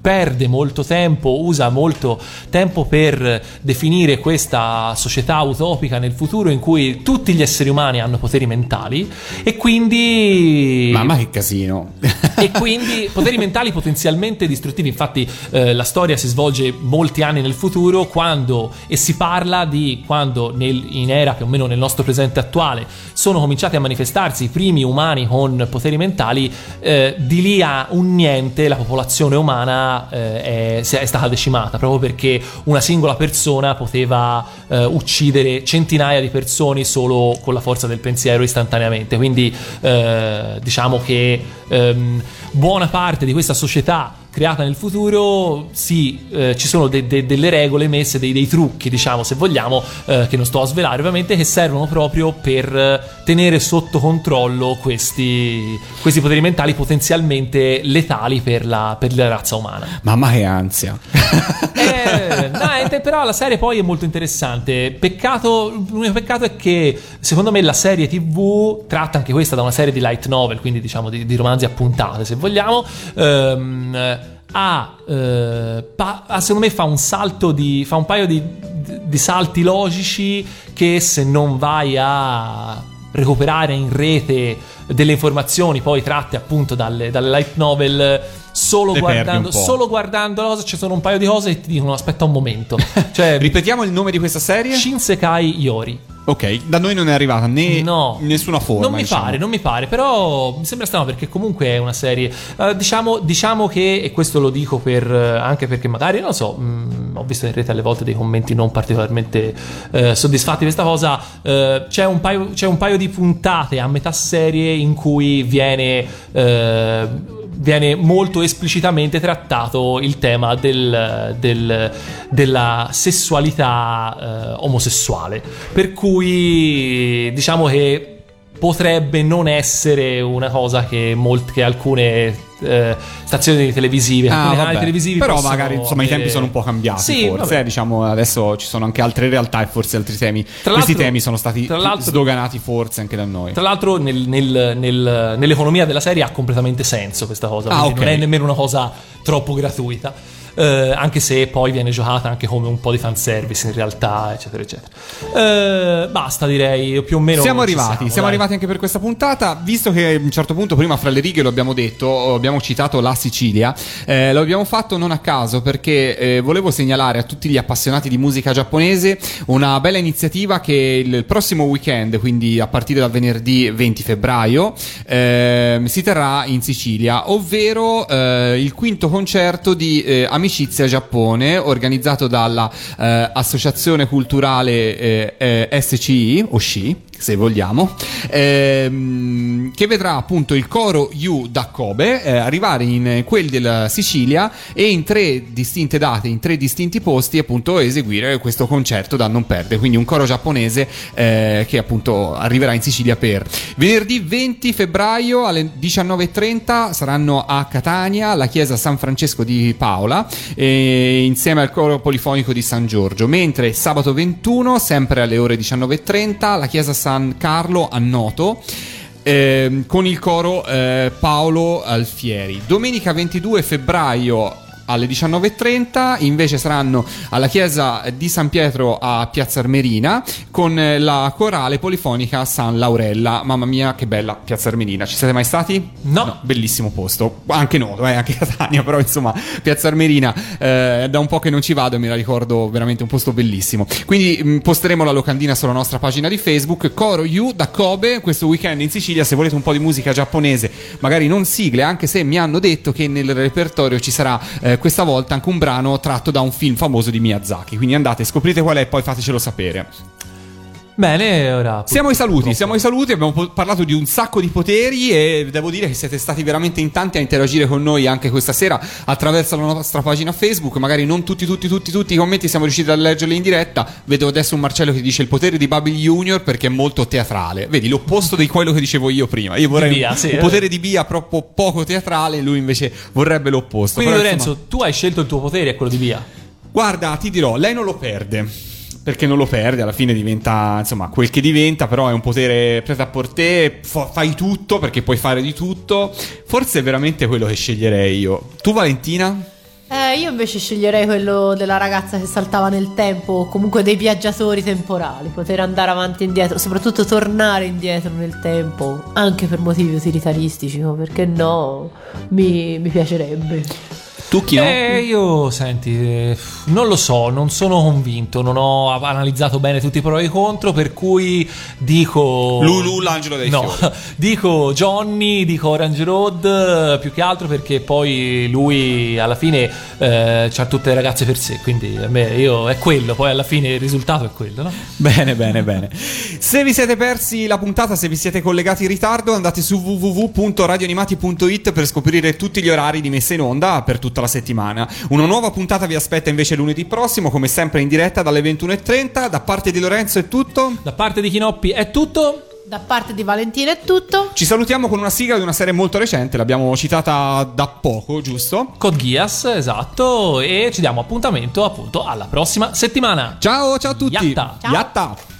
perde molto tempo, usa molto tempo per definire questa società utopica nel futuro in cui tutti gli esseri umani hanno poteri mentali e quindi Mamma che casino. e quindi poteri mentali potenzialmente distruttivi. Infatti, eh, la storia si svolge molti anni nel futuro quando e si parla di quando nel- in era più o meno nel nostro presente attuale sono cominciati a manifestarsi i primi umani con poteri mentali. eh, di lì a un niente la popolazione umana eh, è, è stata decimata proprio perché una singola persona poteva eh, uccidere centinaia di persone solo con la forza del pensiero istantaneamente. Quindi eh, diciamo che ehm, buona parte di questa società creata nel futuro, sì, eh, ci sono de- de- delle regole messe, dei, dei trucchi, diciamo, se vogliamo, eh, che non sto a svelare ovviamente, che servono proprio per eh, tenere sotto controllo questi, questi poteri mentali potenzialmente letali per la, per la razza umana. Mamma che ansia. Eh, no, eh, però la serie poi è molto interessante. Peccato, l'unico peccato è che secondo me la serie TV tratta anche questa da una serie di light novel, quindi diciamo di, di romanzi a puntate, se vogliamo. Ehm, ha, eh, pa- secondo me fa un salto di fa un paio di, di salti logici che se non vai a recuperare in rete delle informazioni poi tratte appunto dalle, dalle light novel solo Le guardando, solo guardando la cosa ci sono un paio di cose e ti dicono aspetta un momento cioè Ripetiamo il nome di questa serie? Shinsekai Yori Ok, da noi non è arrivata né No, nessuna forma. Non mi diciamo. pare, non mi pare, però mi sembra strano perché comunque è una serie. eh, diciamo, diciamo che, e questo lo dico per, eh, anche perché magari, non lo so, mh, ho visto in rete alle volte dei commenti non particolarmente eh, soddisfatti di questa cosa. c'è, un paio, c'è un paio di puntate a metà serie in cui viene. Viene molto esplicitamente trattato il tema del- del- della sessualità eh, omosessuale. Per cui diciamo che potrebbe non essere una cosa che, molt- che alcune eh, stazioni televisive, Ah, canali televisivi Però magari insomma i tempi avere- sono un po' cambiati Sì, forse, eh, diciamo adesso ci sono anche altre realtà e forse altri temi. Tra Questi temi sono stati sdoganati forse anche da noi. Tra l'altro nel- nel- nel- nell'economia della serie ha completamente senso questa cosa, Ah, quindi ok. non è nemmeno una cosa troppo gratuita. Eh, anche se poi viene giocata anche come un po' di fanservice in realtà, eccetera, eccetera. Eh, basta, direi più o meno. Siamo arrivati, siamo, dai. arrivati anche per questa puntata. Visto che a un certo punto, prima fra le righe lo abbiamo detto, abbiamo citato la Sicilia, eh, lo abbiamo fatto non a caso perché eh, volevo segnalare a tutti gli appassionati di musica giapponese una bella iniziativa che il prossimo weekend, quindi a partire dal venerdì 20 febbraio, ehm, si terrà in Sicilia, ovvero eh, il quinto concerto di eh, Amicizia Giappone, organizzato dalla eh, Associazione Culturale eh, eh, SCI, o SCI, se vogliamo, ehm, che vedrà appunto il coro Yu da Kobe eh, arrivare in quelli della Sicilia e in tre distinte date, in tre distinti posti, appunto eseguire questo concerto da non perdere. Quindi un coro giapponese eh, che appunto arriverà in Sicilia per venerdì 20 febbraio alle 19.30 saranno a Catania, alla chiesa San Francesco di Paola, e insieme al coro polifonico di San Giorgio, mentre sabato 21, sempre alle ore 19.30, la chiesa San Carlo a Noto. ehm, con il coro eh, Paolo Alfieri. Domenica 22 febbraio alle 19.30 invece saranno alla chiesa di San Pietro a Piazza Armerina con eh, la corale polifonica San Laurella. Mamma mia, che bella Piazza Armerina. Ci siete mai stati? No. bellissimo posto. Anche Noto, eh, anche Catania, però insomma, Piazza Armerina eh, da un po' che non ci vado e me la ricordo veramente un posto bellissimo. Quindi mh, posteremo la locandina sulla nostra pagina di Facebook. Coro You da Kobe questo weekend in Sicilia. Se volete un po' di musica giapponese, magari non sigle, anche se mi hanno detto che nel repertorio ci sarà eh, questa volta anche un brano tratto da un film famoso di Miyazaki. Quindi andate, scoprite qual è e poi fatecelo sapere. Bene, ora. Siamo ai saluti, siamo ai saluti, abbiamo parlato di un sacco di poteri e devo dire che siete stati veramente in tanti a interagire con noi anche questa sera attraverso la nostra pagina Facebook, magari non tutti, tutti, tutti, tutti i commenti siamo riusciti a leggerli in diretta, vedo adesso un Marcello che dice il potere di Babil Junior perché è molto teatrale, vedi l'opposto di quello che dicevo io prima, io vorrei Bia, un, sì, un eh. potere di Bia troppo poco teatrale, lui invece vorrebbe l'opposto. Quindi, Però, Lorenzo, insomma, tu hai scelto il tuo potere e quello di via. Guarda, ti dirò, lei non lo perde. Perché non lo perde, alla fine diventa insomma quel che diventa, però è un potere preta a portè, fa- fai tutto perché puoi fare di tutto. Forse è veramente quello che sceglierei io. Tu, Valentina? Eh, io invece sceglierei quello della ragazza che saltava nel tempo, o comunque dei viaggiatori temporali, poter andare avanti e indietro, soprattutto tornare indietro nel tempo, anche per motivi utilitaristici, no? perché no, mi, mi piacerebbe. Tu chi no? Eh, io, senti, eh, non lo so, non sono convinto, non ho analizzato bene tutti i pro e i contro, per cui dico... Lulu, l'angelo dei No, fiori. dico Johnny, dico Orange Road, più che altro perché poi lui alla fine eh, ha tutte le ragazze per sé, quindi a me, io, è quello, poi alla fine il risultato è quello, no? Bene, bene, bene. Se vi siete persi la puntata, se vi siete collegati in ritardo, andate su www.radioanimati.it per scoprire tutti gli orari di messa in onda per tutta la settimana. Una nuova puntata vi aspetta invece lunedì prossimo, come sempre in diretta dalle 21.30. Da parte di Lorenzo è tutto. Da parte di Chinoppi è tutto. Da parte di Valentina è tutto. Ci salutiamo con una sigla di una serie molto recente, l'abbiamo citata da poco, giusto? Code Geass, esatto, e ci diamo appuntamento appunto alla prossima settimana. Ciao, ciao a tutti. Yatta. Ciao. Yatta.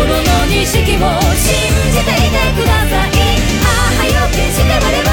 心の錦も信じていてください。ああはよっしてまれば